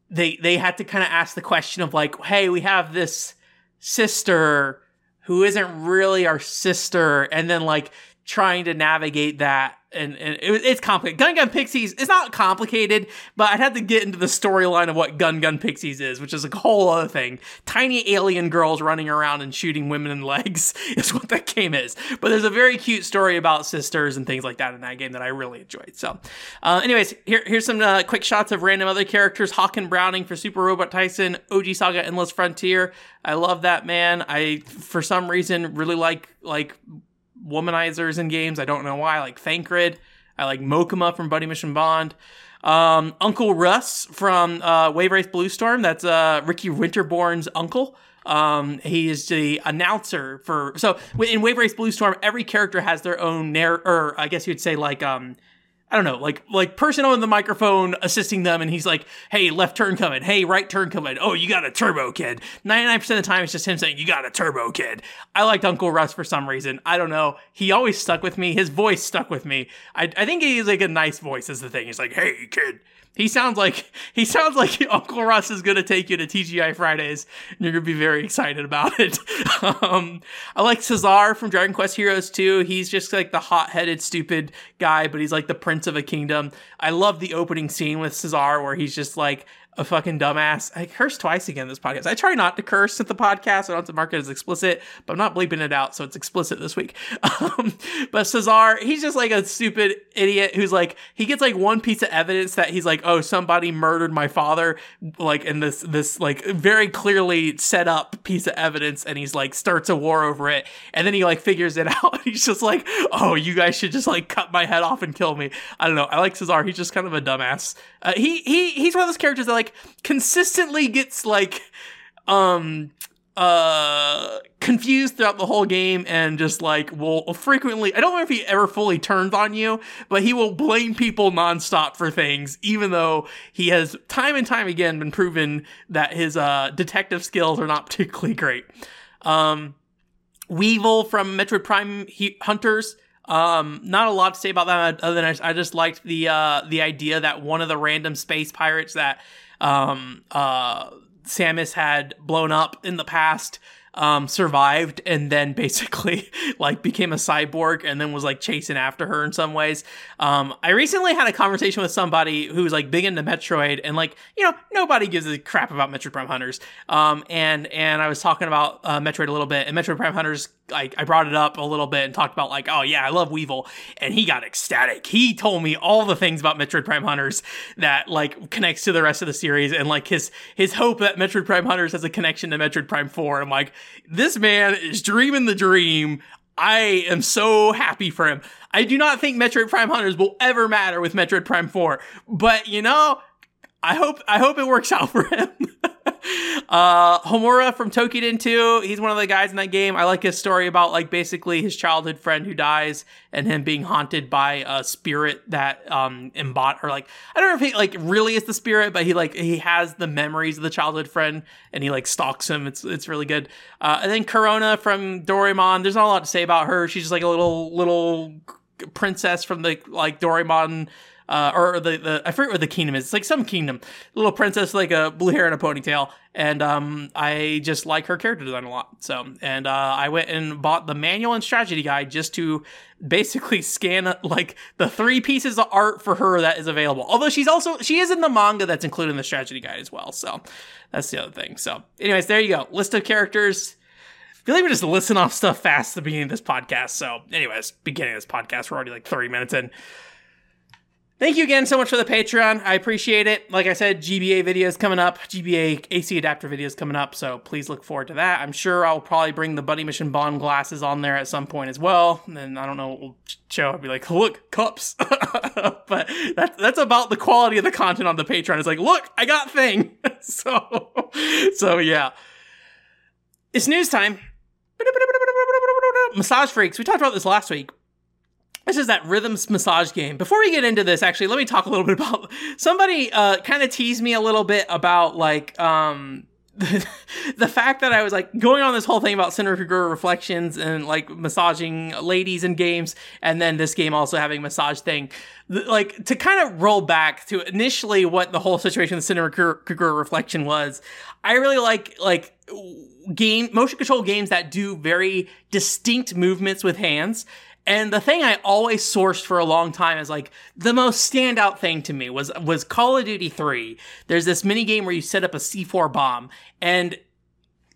they they had to kind of ask the question of like, hey, we have this sister who isn't really our sister, and then like trying to navigate that and, and it, it's complicated. Gun Gun Pixies is not complicated, but I'd have to get into the storyline of what Gun Gun Pixies is, which is a whole other thing. Tiny alien girls running around and shooting women in legs is what that game is. But there's a very cute story about sisters and things like that in that game that I really enjoyed. So, uh, anyways, here, here's some uh, quick shots of random other characters. Haken Browning for Super Robot Taisen, OG Saga Endless Frontier. I love that man. I, for some reason, really like like womanizers in games. I don't know why. I like Thancred. I like Mokuma from Buddy Mission Bond. Um, uncle Russ from uh, Wave Race Blue Storm. That's uh, Ricky Winterborn's uncle. Um, he is the announcer for so in Wave Race Blue Storm. Every character has their own narr, or I guess you'd say like um I don't know, like like person on the microphone assisting them, and he's like, "Hey, left turn coming. Hey, right turn coming. Oh, you got a turbo kid." Ninety nine percent of the time, it's just him saying, "You got a turbo kid." I liked Uncle Russ for some reason. I don't know. He always stuck with me. His voice stuck with me. I I think he's like a nice voice. Is the thing. He's like, "Hey, kid." He sounds like he sounds like Uncle Russ is gonna take you to TGI Fridays, and you're gonna be very excited about it. um, I like Cesar from Dragon Quest Heroes 2. He's just like the hot-headed, stupid guy, but he's like the prince of a kingdom. I love the opening scene with Cesar where he's just like, a fucking dumbass. I cursed twice again this podcast. I try not to curse at the podcast. I don't have to mark it as explicit, but I'm not bleeping it out, so it's explicit this week. Um, but Cesar, he's just like a stupid idiot who's like, he gets like one piece of evidence that he's like, oh, somebody murdered my father, like in this, this like very clearly set up piece of evidence, and he's like starts a war over it, and then he like figures it out. he's just like, oh, you guys should just like cut my head off and kill me. I don't know. I like Cesar. He's just kind of a dumbass. Uh, he he he's one of those characters that like consistently gets like um uh confused throughout the whole game and just like will frequently I don't know if he ever fully turns on you, but he will blame people nonstop for things, even though he has time and time again been proven that his uh detective skills are not particularly great. Um Weavel from Metroid Prime he- Hunters um, not a lot to say about that other than I, I just liked the uh, the idea that one of the random space pirates that um, uh, Samus had blown up in the past um, survived and then basically like became a cyborg and then was like chasing after her in some ways. Um, I recently had a conversation with somebody who's like big into Metroid and like, you know, nobody gives a crap about Metroid Prime Hunters. Um, and, and I was talking about, uh, Metroid a little bit and Metroid Prime Hunters like I brought it up a little bit and talked about like, oh yeah, I love Weavel, and he got ecstatic. He told me all the things about Metroid Prime Hunters that like connects to the rest of the series, and like his his hope that Metroid Prime Hunters has a connection to Metroid Prime Four. I'm like, this man is dreaming the dream. I am so happy for him. I do not think Metroid Prime Hunters will ever matter with Metroid Prime 4, but you know, I hope I hope it works out for him. uh Homura from Toukiden 2, he's one of the guys in that game. I like his story about like basically his childhood friend who dies and him being haunted by a spirit that um embod or like I don't know if he like really is the spirit, but he like he has the memories of the childhood friend and he like stalks him. It's it's really good. Uh and then Corona from Doraemon, there's not a lot to say about her. She's just like a little little princess from the like Doraemon uh, or the, the I forget what the kingdom is. It's like some kingdom, little princess, like a blue hair and a ponytail, and um, I just like her character design a lot. So, and uh, I went and bought the manual and strategy guide just to basically scan like the three pieces of art for her that is available. Although she's also she is in the manga that's included in the strategy guide as well. So that's the other thing. So, anyways, there you go. List of characters. I feel like we just listen off stuff fast at the beginning of this podcast. So, anyways, beginning of this podcast, we're already like 30 minutes in. Thank you again so much for the Patreon. I appreciate it. Like I said, GBA videos coming up, GBA AC adapter videos coming up, so please look forward to that. I'm sure I'll probably bring the Buddy Mission Bond glasses on there at some point as well. And I don't know what we'll show. I'll be like, look, cups. but that's that's about the quality of the content on the Patreon. It's like, look, I got thing. so so yeah. It's news time. Massage freaks. We talked about this last week, this is that rhythms massage game. Before we get into this, actually, let me talk a little bit about somebody uh, kind of teased me a little bit about like um, the fact that I was like going on this whole thing about Kagura reflections and like massaging ladies in games, and then this game also having massage thing. Like to kind of roll back to initially what the whole situation with Kagura reflection was. I really like like game motion control games that do very distinct movements with hands and the thing I always sourced for a long time is like the most standout thing to me was was Call of Duty 3. There's this mini game where you set up a C4 bomb and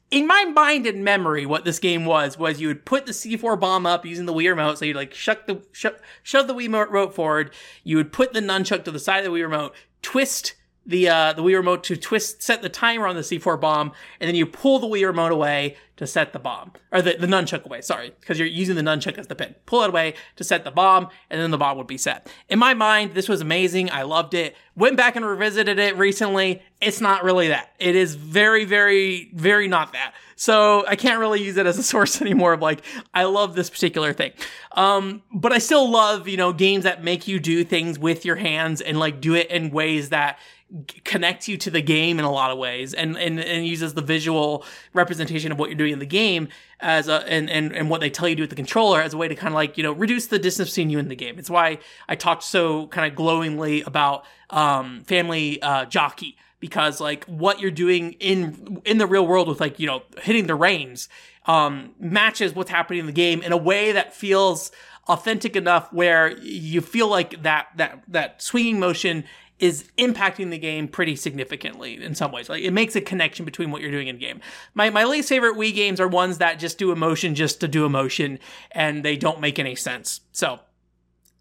in my mind and memory, what this game was was you would put the C4 bomb up using the Wii remote. So you'd like shuck the sho- shove the Wii remote forward. You would put the nunchuck to the side of the Wii remote, twist the uh, the Wii remote to twist set the timer on the C4 bomb, and then you pull the Wii remote away to set the bomb or the, the nunchuck away. Sorry, because you're using the nunchuck as the pin. Pull it away to set the bomb, and then the bomb would be set. In my mind, this was amazing. I loved it. Went back and revisited it recently. It's not really that. It is very, very, very not that. So I can't really use it as a source anymore of like I love this particular thing. Um, but I still love you know games that make you do things with your hands and like do it in ways that connects you to the game in a lot of ways and, and, and uses the visual representation of what you're doing in the game as a, and, and, and what they tell you to do with the controller as a way to kind of like, you know, reduce the distance between you and the game. It's why I talked so kind of glowingly about, um, family, uh, jockey because like what you're doing in, in the real world with like, you know, hitting the reins, um, matches what's happening in the game in a way that feels authentic enough where you feel like that, that, that swinging motion is impacting the game pretty significantly in some ways. Like it makes a connection between what you're doing in game. My my least favorite Wii games are ones that just do emotion just to do emotion and they don't make any sense. So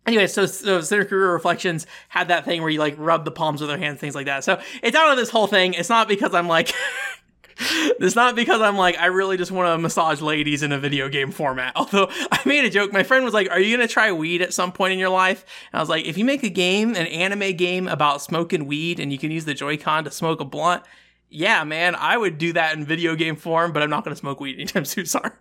Anyway, so so Kagura Reflections had that thing where you like rub the palms of their hands, things like that. So it's out of this whole thing. It's not because I'm like it's not because I'm like, I really just want to massage ladies in a video game format. Although I made a joke. My friend was like, Are you going to try weed at some point in your life? And I was like, If you make a game, an anime game about smoking weed and you can use the Joy-Con to smoke a blunt, yeah, man, I would do that in video game form, but I'm not going to smoke weed anytime soon. Sorry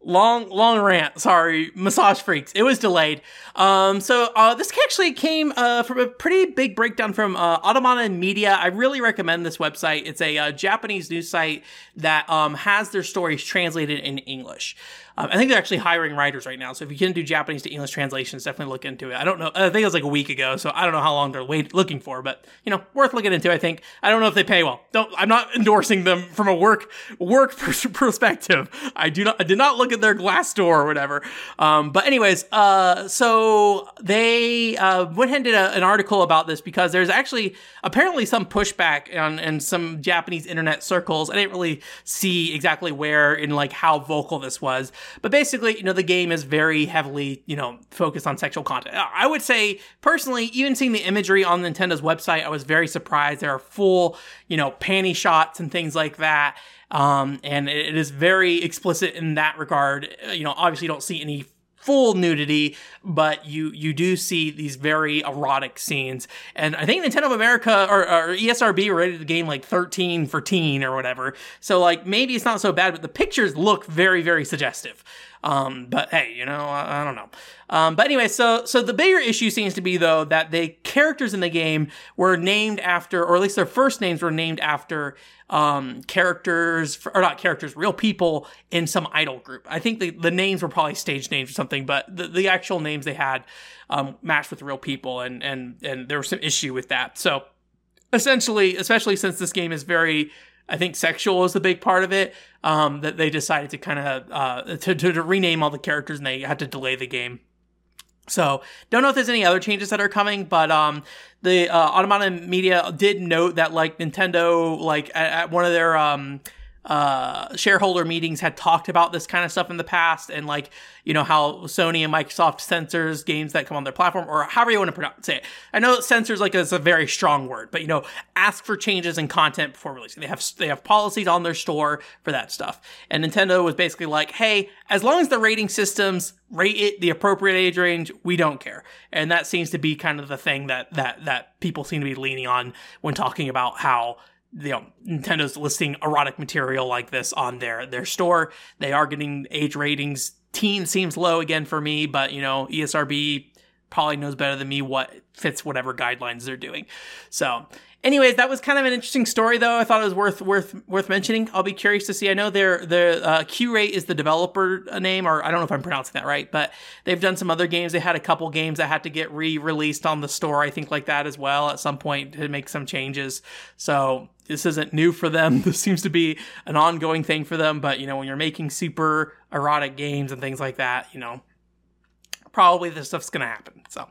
long long rant. Sorry massage freaks. It was delayed. Um so uh this actually came uh from a pretty big breakdown from uh Automaton Media. I really recommend this website. It's a uh, japanese news site that um has their stories translated in english um, I think they're actually hiring writers right now. So if you can do Japanese to English translations, definitely look into it. I don't know. I think it was like a week ago, so I don't know how long they're wait, looking for, but you know, worth looking into. I think. I don't know if they pay well. Don't. I'm not endorsing them from a work work perspective. I do not. I did not look at their glass door or whatever. Um, but anyways, uh, so they uh, went ahead and did a, an article about this because there's actually apparently some pushback on in some Japanese internet circles. I didn't really see exactly where and like how vocal this was. But basically, you know, the game is very heavily, you know, focused on sexual content. I would say, personally, even seeing the imagery on Nintendo's website, I was very surprised. There are full, you know, panty shots and things like that. Um, and it is very explicit in that regard. You know, obviously, you don't see any full nudity, but you you do see these very erotic scenes. And I think Nintendo of America or, or ESRB rated the game like 13 for teen or whatever. So like maybe it's not so bad, but the pictures look very very suggestive. Um, but hey, you know, I, I don't know. Um, but anyway, so so the bigger issue seems to be though that the characters in the game were named after, or at least their first names were named after um, characters, or not characters, real people in some idol group. I think the, the names were probably stage names or something, but the, the actual names they had um, matched with real people, and and and there was some issue with that. So essentially, especially since this game is very I think sexual is the big part of it. Um, that they decided to kind of uh, to, to, to rename all the characters and they had to delay the game. So don't know if there's any other changes that are coming, but um, the uh, Automaton Media did note that like Nintendo, like at, at one of their um, uh, shareholder meetings had talked about this kind of stuff in the past and like you know how sony and microsoft censors games that come on their platform or however you want to pronounce it. I know censors like is a very strong word but you know ask for changes in content before releasing. They have they have policies on their store for that stuff. And nintendo was basically like hey as long as the rating systems rate it the appropriate age range we don't care. And that seems to be kind of the thing that that that people seem to be leaning on when talking about how you know Nintendo's listing erotic material like this on their their store. They are getting age ratings. Teen seems low again for me, but you know ESRB probably knows better than me what fits whatever guidelines they're doing. So anyways, that was kind of an interesting story, though. I thought it was worth worth worth mentioning. I'll be curious to see. I know their the uh, Qureate is the developer name, or I don't know if I'm pronouncing that right, but they've done some other games. They had a couple games that had to get re-released on the store, I think, like that as well at some point to make some changes. So this isn't new for them. This seems to be an ongoing thing for them. But you know, when you're making super erotic games and things like that, you know, probably this stuff's gonna happen. So.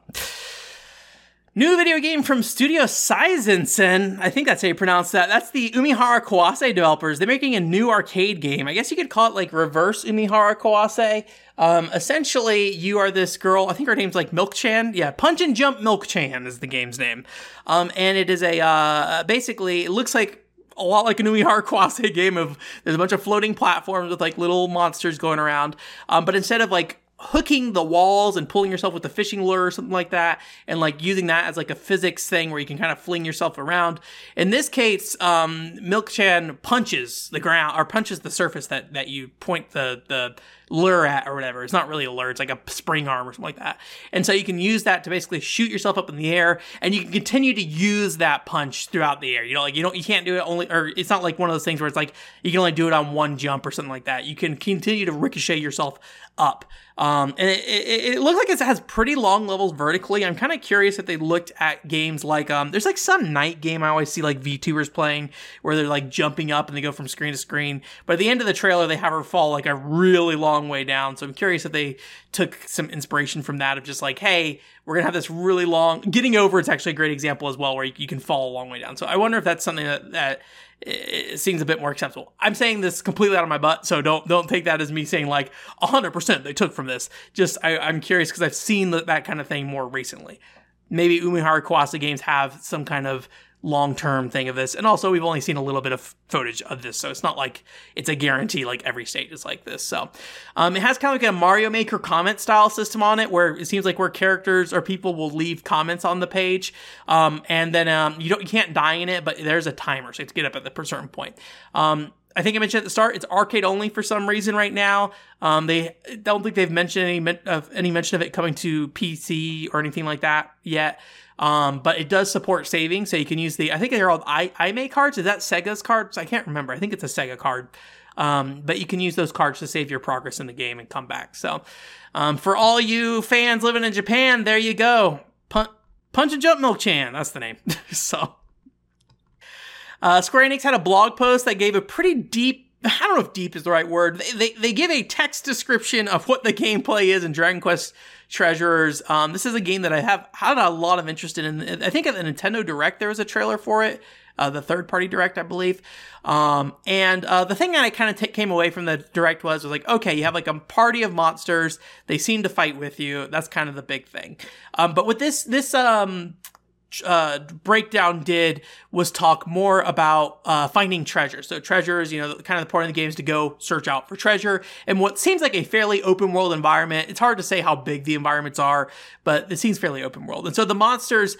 New video game from Studio Saizensen. I think that's how you pronounce that. That's the Umihara Kawase developers. They're making a new arcade game. I guess you could call it like reverse Umihara Kawase. Um, essentially, you are this girl. I think her name's like Milk Chan. Yeah, Punch and Jump Milk Chan is the game's name. Um, and it is a uh, basically it looks like a lot like a Umihara Kawase game of there's a bunch of floating platforms with like little monsters going around. Um, but instead of like hooking the walls and pulling yourself with a fishing lure or something like that and like using that as like a physics thing where you can kind of fling yourself around. In this case um milk chan punches the ground or punches the surface that that you point the the lure at or whatever. It's not really a lure, it's like a spring arm or something like that. And so you can use that to basically shoot yourself up in the air and you can continue to use that punch throughout the air. You know, like you don't you can't do it only or it's not like one of those things where it's like you can only do it on one jump or something like that. You can continue to ricochet yourself up. Um, and it, it, it, looks like it has pretty long levels vertically. I'm kind of curious if they looked at games like um, there's like some night game I always see like VTubers playing where they're like jumping up and they go from screen to screen. But at the end of the trailer, they have her fall like a really long way down. So I'm curious if they took some inspiration from that of just like, hey, we're gonna have this really long. Getting over it's actually a great example as well where you, you can fall a long way down. So I wonder if that's something that that it seems a bit more acceptable. I'm saying this completely out of my butt, so don't don't take that as me saying like 100% they took from this. Just I, am curious because I've seen that, that kind of thing more recently. Maybe Umihara Kawase games have some kind of long term thing of this. And also, we've only seen a little bit of footage of this, so it's not like it's a guarantee like every stage is like this. So, um, it has kind of like a Mario Maker comment style system on it, where it seems like where characters or people will leave comments on the page, um, and then um, you don't you can't die in it, but there's a timer, so you have to get up at the certain point. Um, I think I mentioned at the start, it's arcade only for some reason right now. Um, they don't think they've mentioned any of any mention of it coming to PC or anything like that yet. Um, but it does support saving, so you can use the I think they're all I Aime cards. Is that Sega's cards? I can't remember. I think it's a Sega card. Um, but you can use those cards to save your progress in the game and come back. So, um, for all you fans living in Japan, there you go. Punch, Punch and Jump Milk Chan. That's the name. so, uh, Square Enix had a blog post that gave a pretty deep I don't know if deep is the right word. They, they, they, give a text description of what the gameplay is in Dragon Quest Treasures. Um, this is a game that I have had a lot of interest in. I think at the Nintendo Direct there was a trailer for it, uh, the third party Direct, I believe. Um, and uh, the thing that I kind of t- came away from the Direct was was like, okay, you have like a party of monsters. They seem to fight with you. That's kind of the big thing. Um, but with this this um, uh, breakdown did was talk more about uh, finding treasure. So treasures, you know, kind of the point of the game is to go search out for treasure. And what seems like a fairly open world environment. It's hard to say how big the environments are, but it seems fairly open world. And so the monsters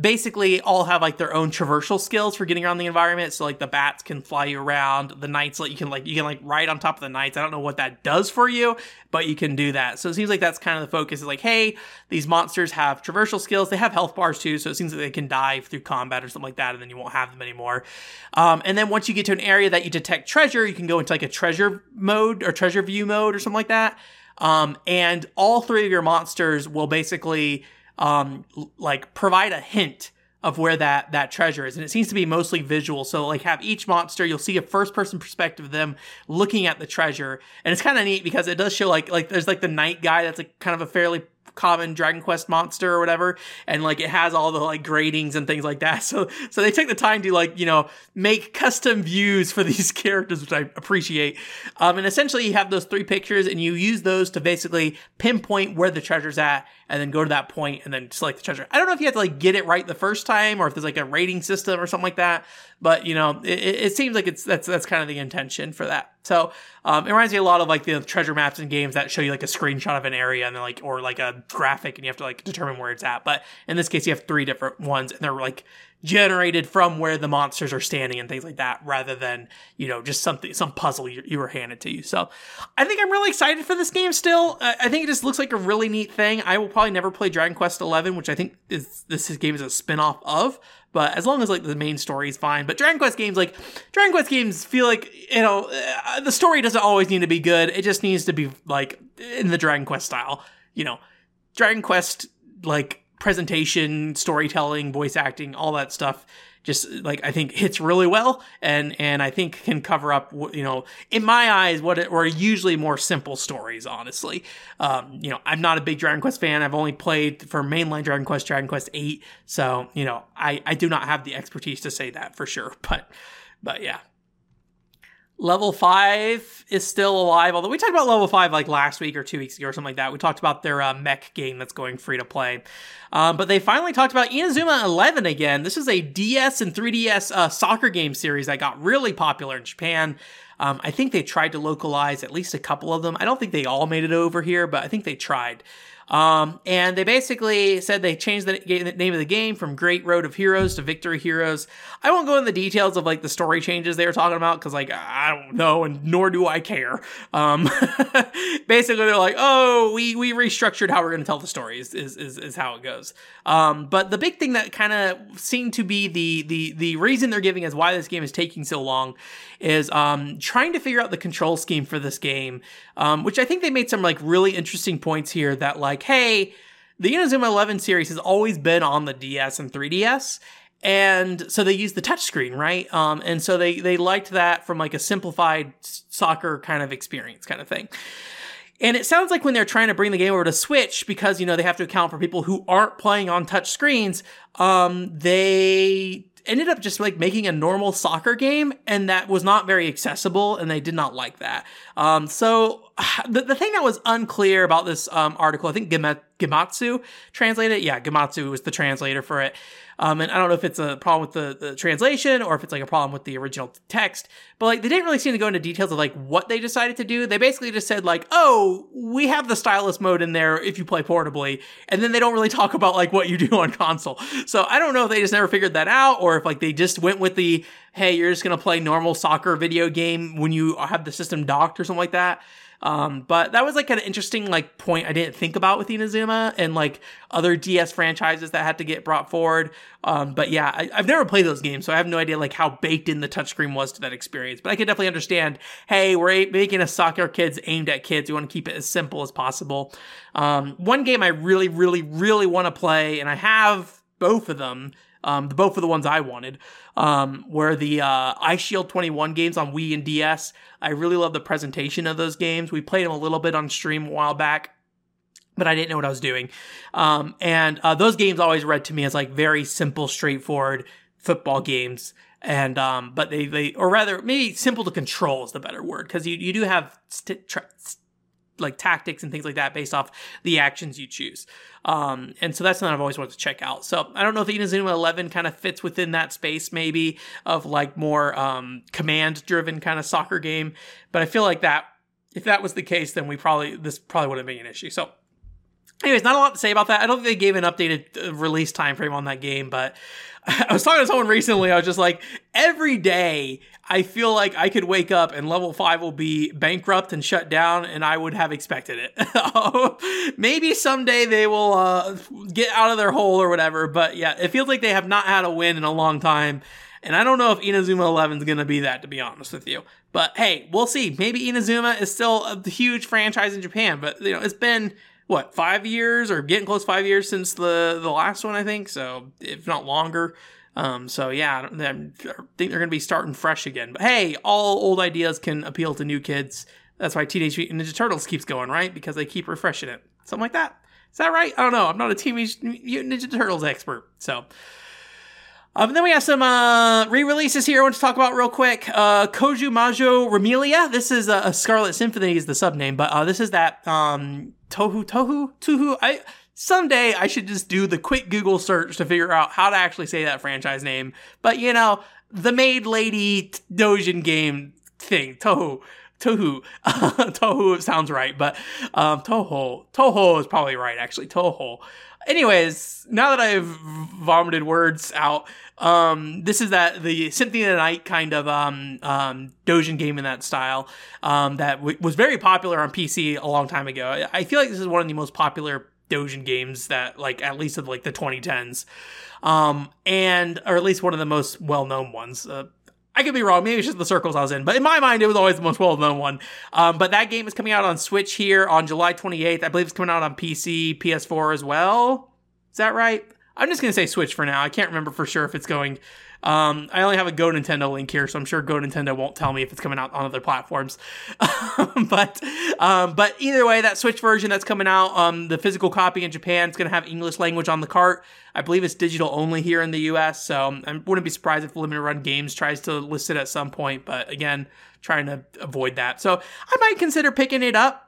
basically all have like their own traversal skills for getting around the environment. So like the bats can fly you around, the knights like you can like you can like ride on top of the knights. I don't know what that does for you, but you can do that. So it seems like that's kind of the focus is like, hey, these monsters have traversal skills. They have health bars too, so it seems like they can dive through combat or something like that, and then you won't have them anymore. Um, and then once you get to an area that you detect treasure, you can go into like a treasure mode or treasure view mode or something like that. Um, and all three of your monsters will basically um, like provide a hint of where that that treasure is and it seems to be mostly visual so like have each monster you'll see a first person perspective of them looking at the treasure and it's kind of neat because it does show like like there's like the night guy that's like kind of a fairly common Dragon Quest monster or whatever, and like it has all the like gradings and things like that. So so they took the time to like you know make custom views for these characters, which I appreciate. Um, and essentially you have those three pictures, and you use those to basically pinpoint where the treasure's at, and then go to that point and then select the treasure. I don't know if you have to like get it right the first time or if there's like a rating system or something like that, but you know it, it seems like it's that's that's kind of the intention for that. So um, it reminds me a lot of like the treasure maps in games that show you like a screenshot of an area and then like or like a graphic and you have to like determine where it's at. But in this case, you have three different ones and they're like generated from where the monsters are standing and things like that, rather than you know just something some puzzle you, you were handed to you. So I think I'm really excited for this game. Still, I, I think it just looks like a really neat thing. I will probably never play Dragon Quest XI, which I think is this game is a spin off of. But as long as like the main story is fine. But Dragon Quest games, like Dragon Quest games, feel like you know uh, the story doesn't always need to be good. It just needs to be like in the Dragon Quest style. You know, Dragon Quest like presentation, storytelling, voice acting, all that stuff just like I think hits really well and and I think can cover up you know in my eyes what it, were usually more simple stories honestly. Um, you know I'm not a big Dragon Quest fan. I've only played for mainline Dragon Quest Dragon Quest 8 so you know I I do not have the expertise to say that for sure but but yeah Level 5 is still alive, although we talked about Level 5 like last week or two weeks ago or something like that. We talked about their uh, mech game that's going free to play. Um, but they finally talked about Inazuma 11 again. This is a DS and 3DS uh, soccer game series that got really popular in Japan. Um, I think they tried to localize at least a couple of them. I don't think they all made it over here, but I think they tried. Um, and they basically said they changed the, the, name of the game from Great Road of Heroes to Victory Heroes. I won't go into the details of like the story changes they were talking about because like I don't know, and nor do I care. Um, basically, they're like, oh, we we restructured how we're going to tell the story is, is is, is how it goes. Um, but the big thing that kind of seemed to be the the the reason they're giving as why this game is taking so long is um, trying to figure out the control scheme for this game, um, which I think they made some like really interesting points here that like, hey, the Inazuma 11 series has always been on the DS and 3DS. And so they used the touchscreen, right? Um, and so they they liked that from like a simplified soccer kind of experience, kind of thing. And it sounds like when they're trying to bring the game over to Switch, because you know they have to account for people who aren't playing on touch screens, um, they ended up just like making a normal soccer game and that was not very accessible and they did not like that. Um, so the, the thing that was unclear about this um, article, I think Gematsu translated it. Yeah, Gematsu was the translator for it. Um, and I don't know if it's a problem with the, the translation or if it's like a problem with the original text, but like they didn't really seem to go into details of like what they decided to do. They basically just said like, oh, we have the stylus mode in there if you play portably. And then they don't really talk about like what you do on console. So I don't know if they just never figured that out or if like they just went with the, hey, you're just going to play normal soccer video game when you have the system docked or something like that. Um, but that was like an interesting like point I didn't think about with Inazuma and like other DS franchises that had to get brought forward. Um, but yeah, I, have never played those games, so I have no idea like how baked in the touchscreen was to that experience. But I can definitely understand. Hey, we're making a soccer kids aimed at kids. We want to keep it as simple as possible. Um, one game I really, really, really want to play, and I have both of them. Um, both of the ones I wanted um, were the uh, Shield 21 games on Wii and DS. I really love the presentation of those games. We played them a little bit on stream a while back but I didn't know what I was doing. Um, and uh, those games always read to me as like very simple, straightforward football games. And um, but they they or rather maybe simple to control is the better word because you you do have st- tra- like tactics and things like that based off the actions you choose. Um, and so that's something I've always wanted to check out. So I don't know if Inazuma 11 kind of fits within that space maybe of like more um, command driven kind of soccer game, but I feel like that if that was the case, then we probably this probably wouldn't be an issue. So anyways, not a lot to say about that. I don't think they gave an updated uh, release time frame on that game, but I was talking to someone recently. I was just like, every day I feel like I could wake up and level five will be bankrupt and shut down, and I would have expected it. Maybe someday they will uh, get out of their hole or whatever, but yeah, it feels like they have not had a win in a long time. And I don't know if Inazuma 11 is going to be that, to be honest with you. But hey, we'll see. Maybe Inazuma is still a huge franchise in Japan, but you know, it's been what five years or getting close five years since the the last one, I think. So if not longer. Um, so yeah, I think they're going to be starting fresh again. But hey, all old ideas can appeal to new kids. That's why Teenage Mutant Ninja Turtles keeps going, right? Because they keep refreshing it. Something like that. Is that right? I don't know. I'm not a Teenage Mutant Ninja Turtles expert. So, um, and then we have some uh, re-releases here I want to talk about real quick. Uh, Koumajou Remilia. This is a, Scarlet Symphony is the subname, but uh, this is that um, Tohu Tohu Tohu. I someday I should just do the quick Google search to figure out how to actually say that franchise name. But you know, the Maid Lady Dojin game thing, Tohu. Tohu. Tohu sounds right, but um, Toho. Toho is probably right, actually. Toho. Anyways, now that I've vomited words out, um, this is that the Symphony of the Night kind of um, um, Dojin game in that style um, that w- was very popular on PC a long time ago. I feel like this is one of the most popular Dojin games that, like, at least of like the 2010s, um, and or at least one of the most well known ones. Uh, I could be wrong. Maybe it's just the circles I was in, but in my mind, it was always the most well known one. Um, but that game is coming out on Switch here on July 28th. I believe it's coming out on PC, PS4 as well. Is that right? I'm just gonna say Switch for now. I can't remember for sure if it's going. Um, I only have a Go Nintendo link here, so I'm sure Go Nintendo won't tell me if it's coming out on other platforms. but um, but either way, that Switch version that's coming out, um, the physical copy in Japan is gonna have English language on the cart. I believe it's digital only here in the U.S., so I wouldn't be surprised if Limited Run Games tries to list it at some point. But again, trying to avoid that. So I might consider picking it up.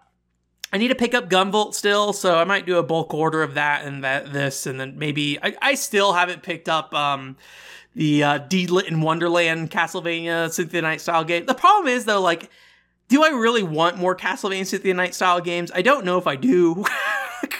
I need to pick up Gunvolt still, so I might do a bulk order of that and that this, and then maybe I, I still haven't picked up um, the uh, Deedlit in Wonderland Castlevania Symphony Night style game. The problem is though, like, do I really want more Castlevania Symphony Night style games? I don't know if I do.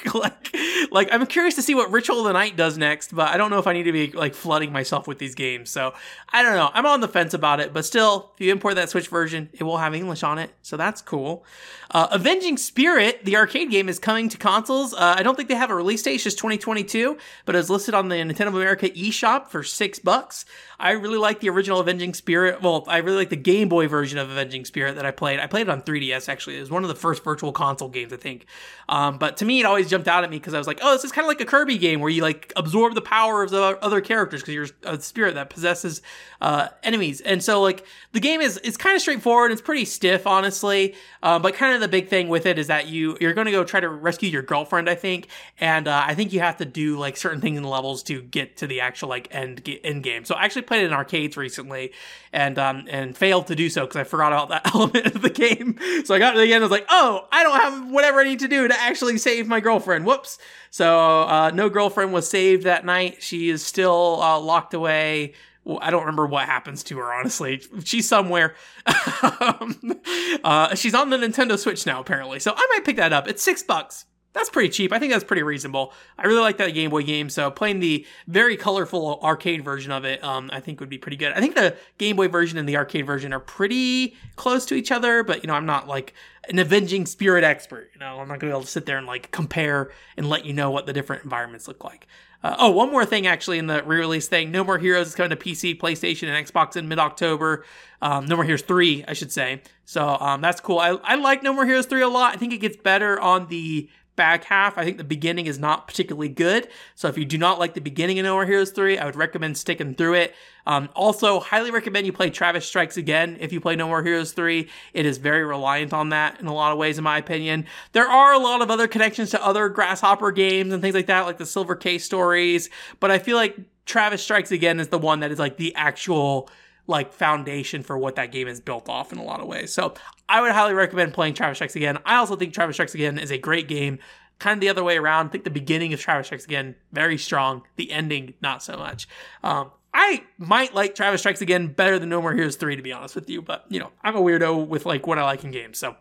like, like I'm curious to see what Ritual of the Night does next, but I don't know if I need to be like flooding myself with these games. So I don't know. I'm on the fence about it, but still, if you import that Switch version, it will have English on it, so that's cool. Uh, Avenging Spirit, the arcade game, is coming to consoles. Uh, I don't think they have a release date; it's just 2022, but it's listed on the Nintendo America eShop for six bucks. I really like the original Avenging Spirit. Well, I really like the Game Boy version of Avenging Spirit that I played. I played it on 3DS actually. It was one of the first virtual console games, I think. Um, but to me, it always jumped out at me because I was like, oh, this is kind of like a Kirby game where you like absorb the power of the other characters because you're a spirit that possesses uh, enemies. And so like the game is it's kind of straightforward. It's pretty stiff, honestly. Uh, but kind of the big thing with it is that you you're going to go try to rescue your girlfriend, I think, and uh, I think you have to do like certain things in the levels to get to the actual like end end game. So I actually played it in arcades recently, and um and failed to do so because I forgot about that element of the game. So I got to the end, I was like, oh, I don't have whatever I need to do to actually save my girlfriend. Whoops. So uh, no girlfriend was saved that night. She is still uh, locked away I don't remember what happens to her, honestly. She's somewhere. um, uh, she's on the Nintendo Switch now, apparently. So I might pick that up. It's six bucks. That's pretty cheap. I think that's pretty reasonable. I really like that Game Boy game, so playing the very colorful arcade version of it, um, I think would be pretty good. I think the Game Boy version and the arcade version are pretty close to each other, but you know, I'm not like an avenging spirit expert. You know, I'm not gonna be able to sit there and like compare and let you know what the different environments look like. Uh, oh, one more thing actually in the re-release thing. No More Heroes is coming to PC, PlayStation, and Xbox in mid-October. Um, no More Heroes 3, I should say. So um, that's cool. I, I like No More Heroes 3 a lot. I think it gets better on the back half. I think the beginning is not particularly good. So if you do not like the beginning of No More Heroes 3, I would recommend sticking through it. Um, also, highly recommend you play Travis Strikes Again if you play No More Heroes 3. It is very reliant on that in a lot of ways, in my opinion. There are a lot of other connections to other Grasshopper games and things like that, like the Silver Case stories, but I feel like Travis Strikes Again is the one that is like the actual like foundation for what that game is built off in a lot of ways. So I would highly recommend playing Travis Strikes Again. I also think Travis Strikes Again is a great game. Kind of the other way around. I think the beginning of Travis Strikes Again very strong. The ending not so much. Um, I might like Travis Strikes Again better than No More Heroes 3, to be honest with you. But, you know, I'm a weirdo with like what I like in games. So,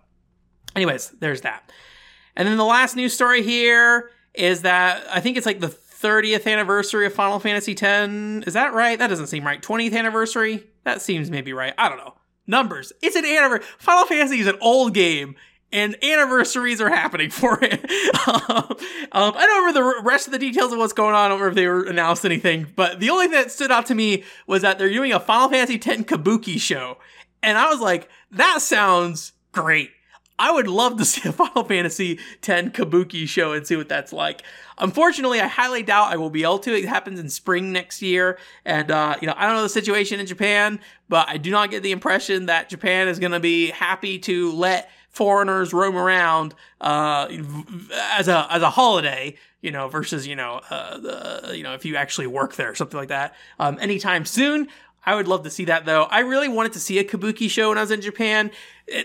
anyways, there's that. And then the last news story here is that I think it's like the 30th anniversary of Final Fantasy X. Is that right? That doesn't seem right. 20th anniversary? That seems maybe right. I don't know. Numbers. It's an anniversary. Final Fantasy is an old game, and anniversaries are happening for it. um, um, I don't remember the rest of the details of what's going on. I don't remember if they were announced anything, but the only thing that stood out to me was that they're doing a Final Fantasy X Kabuki show. And I was like, that sounds great. I would love to see a Final Fantasy X Kabuki show and see what that's like. Unfortunately, I highly doubt I will be able to. It happens in spring next year, and uh, you know I don't know the situation in Japan, but I do not get the impression that Japan is going to be happy to let foreigners roam around uh, as a as a holiday, you know, versus you know uh, the you know if you actually work there, something like that, um, anytime soon. I would love to see that though. I really wanted to see a Kabuki show when I was in Japan.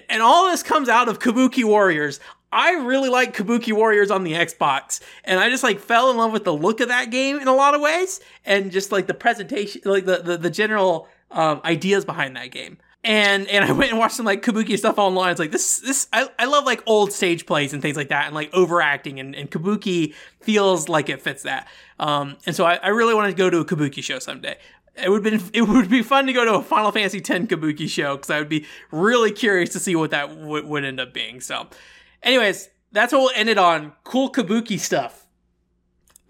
And all this comes out of Kabuki Warriors. I really like Kabuki Warriors on the Xbox, and I just like fell in love with the look of that game in a lot of ways, and just like the presentation, like the the, the general um, ideas behind that game. And and I went and watched some like Kabuki stuff online. It's like this this I, I love like old stage plays and things like that, and like overacting, and, and Kabuki feels like it fits that. Um, and so I, I really wanted to go to a Kabuki show someday it would been it would be fun to go to a Final Fantasy X Kabuki show because I would be really curious to see what that w- would end up being. So, anyways, that's what we'll end it on. Cool Kabuki stuff.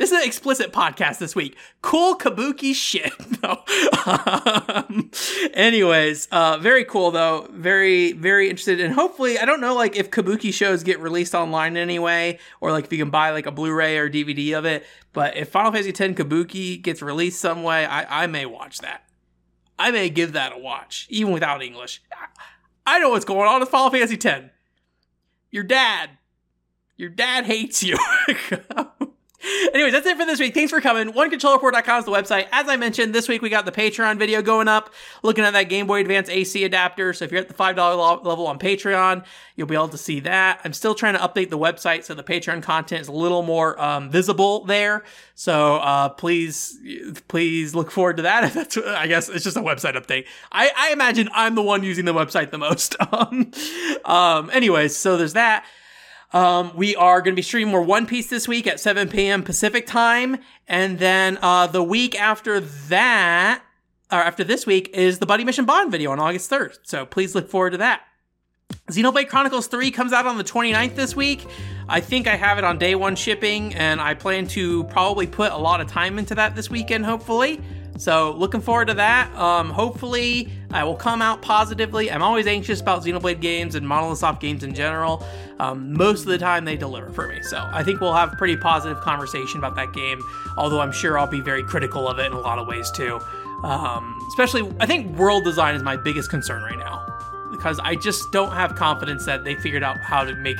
This is an explicit podcast this week. Cool kabuki shit. No. um, anyways, uh, very cool though. Very, very interested. And hopefully, I don't know like if kabuki shows get released online anyway, or like if you can buy like a Blu-ray or DVD of it. But if Final Fantasy X Kabuki gets released some way, I, I may watch that. I may give that a watch, even without English. I know what's going on with Final Fantasy X. Your dad. Your dad hates you. Anyways, that's it for this week. Thanks for coming. OneControllerPort.com is the website. As I mentioned, this week we got the Patreon video going up, looking at that Game Boy Advance AC adapter. So if you're at the $5 level on Patreon, you'll be able to see that. I'm still trying to update the website so the Patreon content is a little more um, visible there. So uh, please, please look forward to that. That's, I guess it's just a website update. I, I imagine I'm the one using the website the most. um, um, anyways, so there's that. Um, we are going to be streaming more One Piece this week at 7 p.m. Pacific time, and then uh, the week after that, or after this week, is the Buddy Mission Bond video on August 3rd. So please look forward to that. Xenoblade Chronicles 3 comes out on the 29th this week. I think I have it on day one shipping, and I plan to probably put a lot of time into that this weekend, hopefully. So, looking forward to that. Um, hopefully, I will come out positively. I'm always anxious about Xenoblade games and Monolith Soft games in general. Um, most of the time, they deliver for me. So, I think we'll have a pretty positive conversation about that game, although I'm sure I'll be very critical of it in a lot of ways too. Um, especially, I think world design is my biggest concern right now because I just don't have confidence that they figured out how to make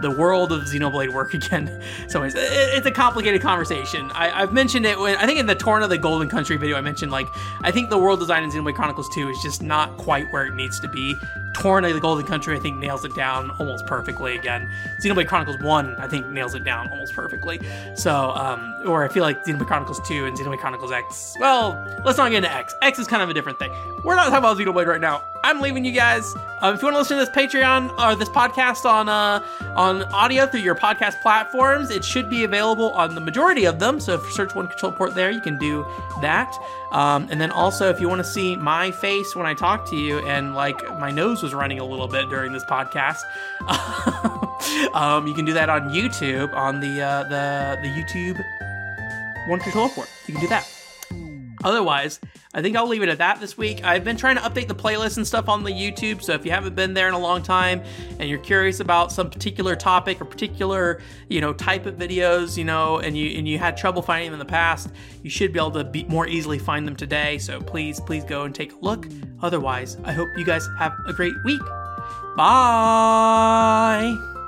the world of Xenoblade work again. So it's, it's a complicated conversation. I, have mentioned it when I think in the Torna the Golden Country video, I mentioned like I think the world design in Xenoblade Chronicles 2 is just not quite where it needs to be. Torna the Golden Country, I think, nails it down almost perfectly again. Xenoblade Chronicles 1, I think, nails it down almost perfectly. So, um, or I feel like Xenoblade Chronicles 2 and Xenoblade Chronicles X, well, let's not get into X. X is kind of a different thing. We're not talking about Xenoblade right now. I'm leaving you guys. Um, if you want to listen to this Patreon or this podcast on uh, on audio through your podcast platforms, it should be available on the majority of them. So if you search One Control Port there, you can do that. Um, and then also, if you want to see my face when I talk to you, and like my nose was running a little bit during this podcast, um, you can do that on YouTube on the uh, the the YouTube One Control Port. You can do that. Otherwise, I think I'll leave it at that this week. I've been trying to update the playlist and stuff on the YouTube, so if you haven't been there in a long time and you're curious about some particular topic or particular, you know, type of videos, you know, and you and you had trouble finding them in the past, you should be able to be more easily find them today. So please, please go and take a look. Otherwise, I hope you guys have a great week. Bye.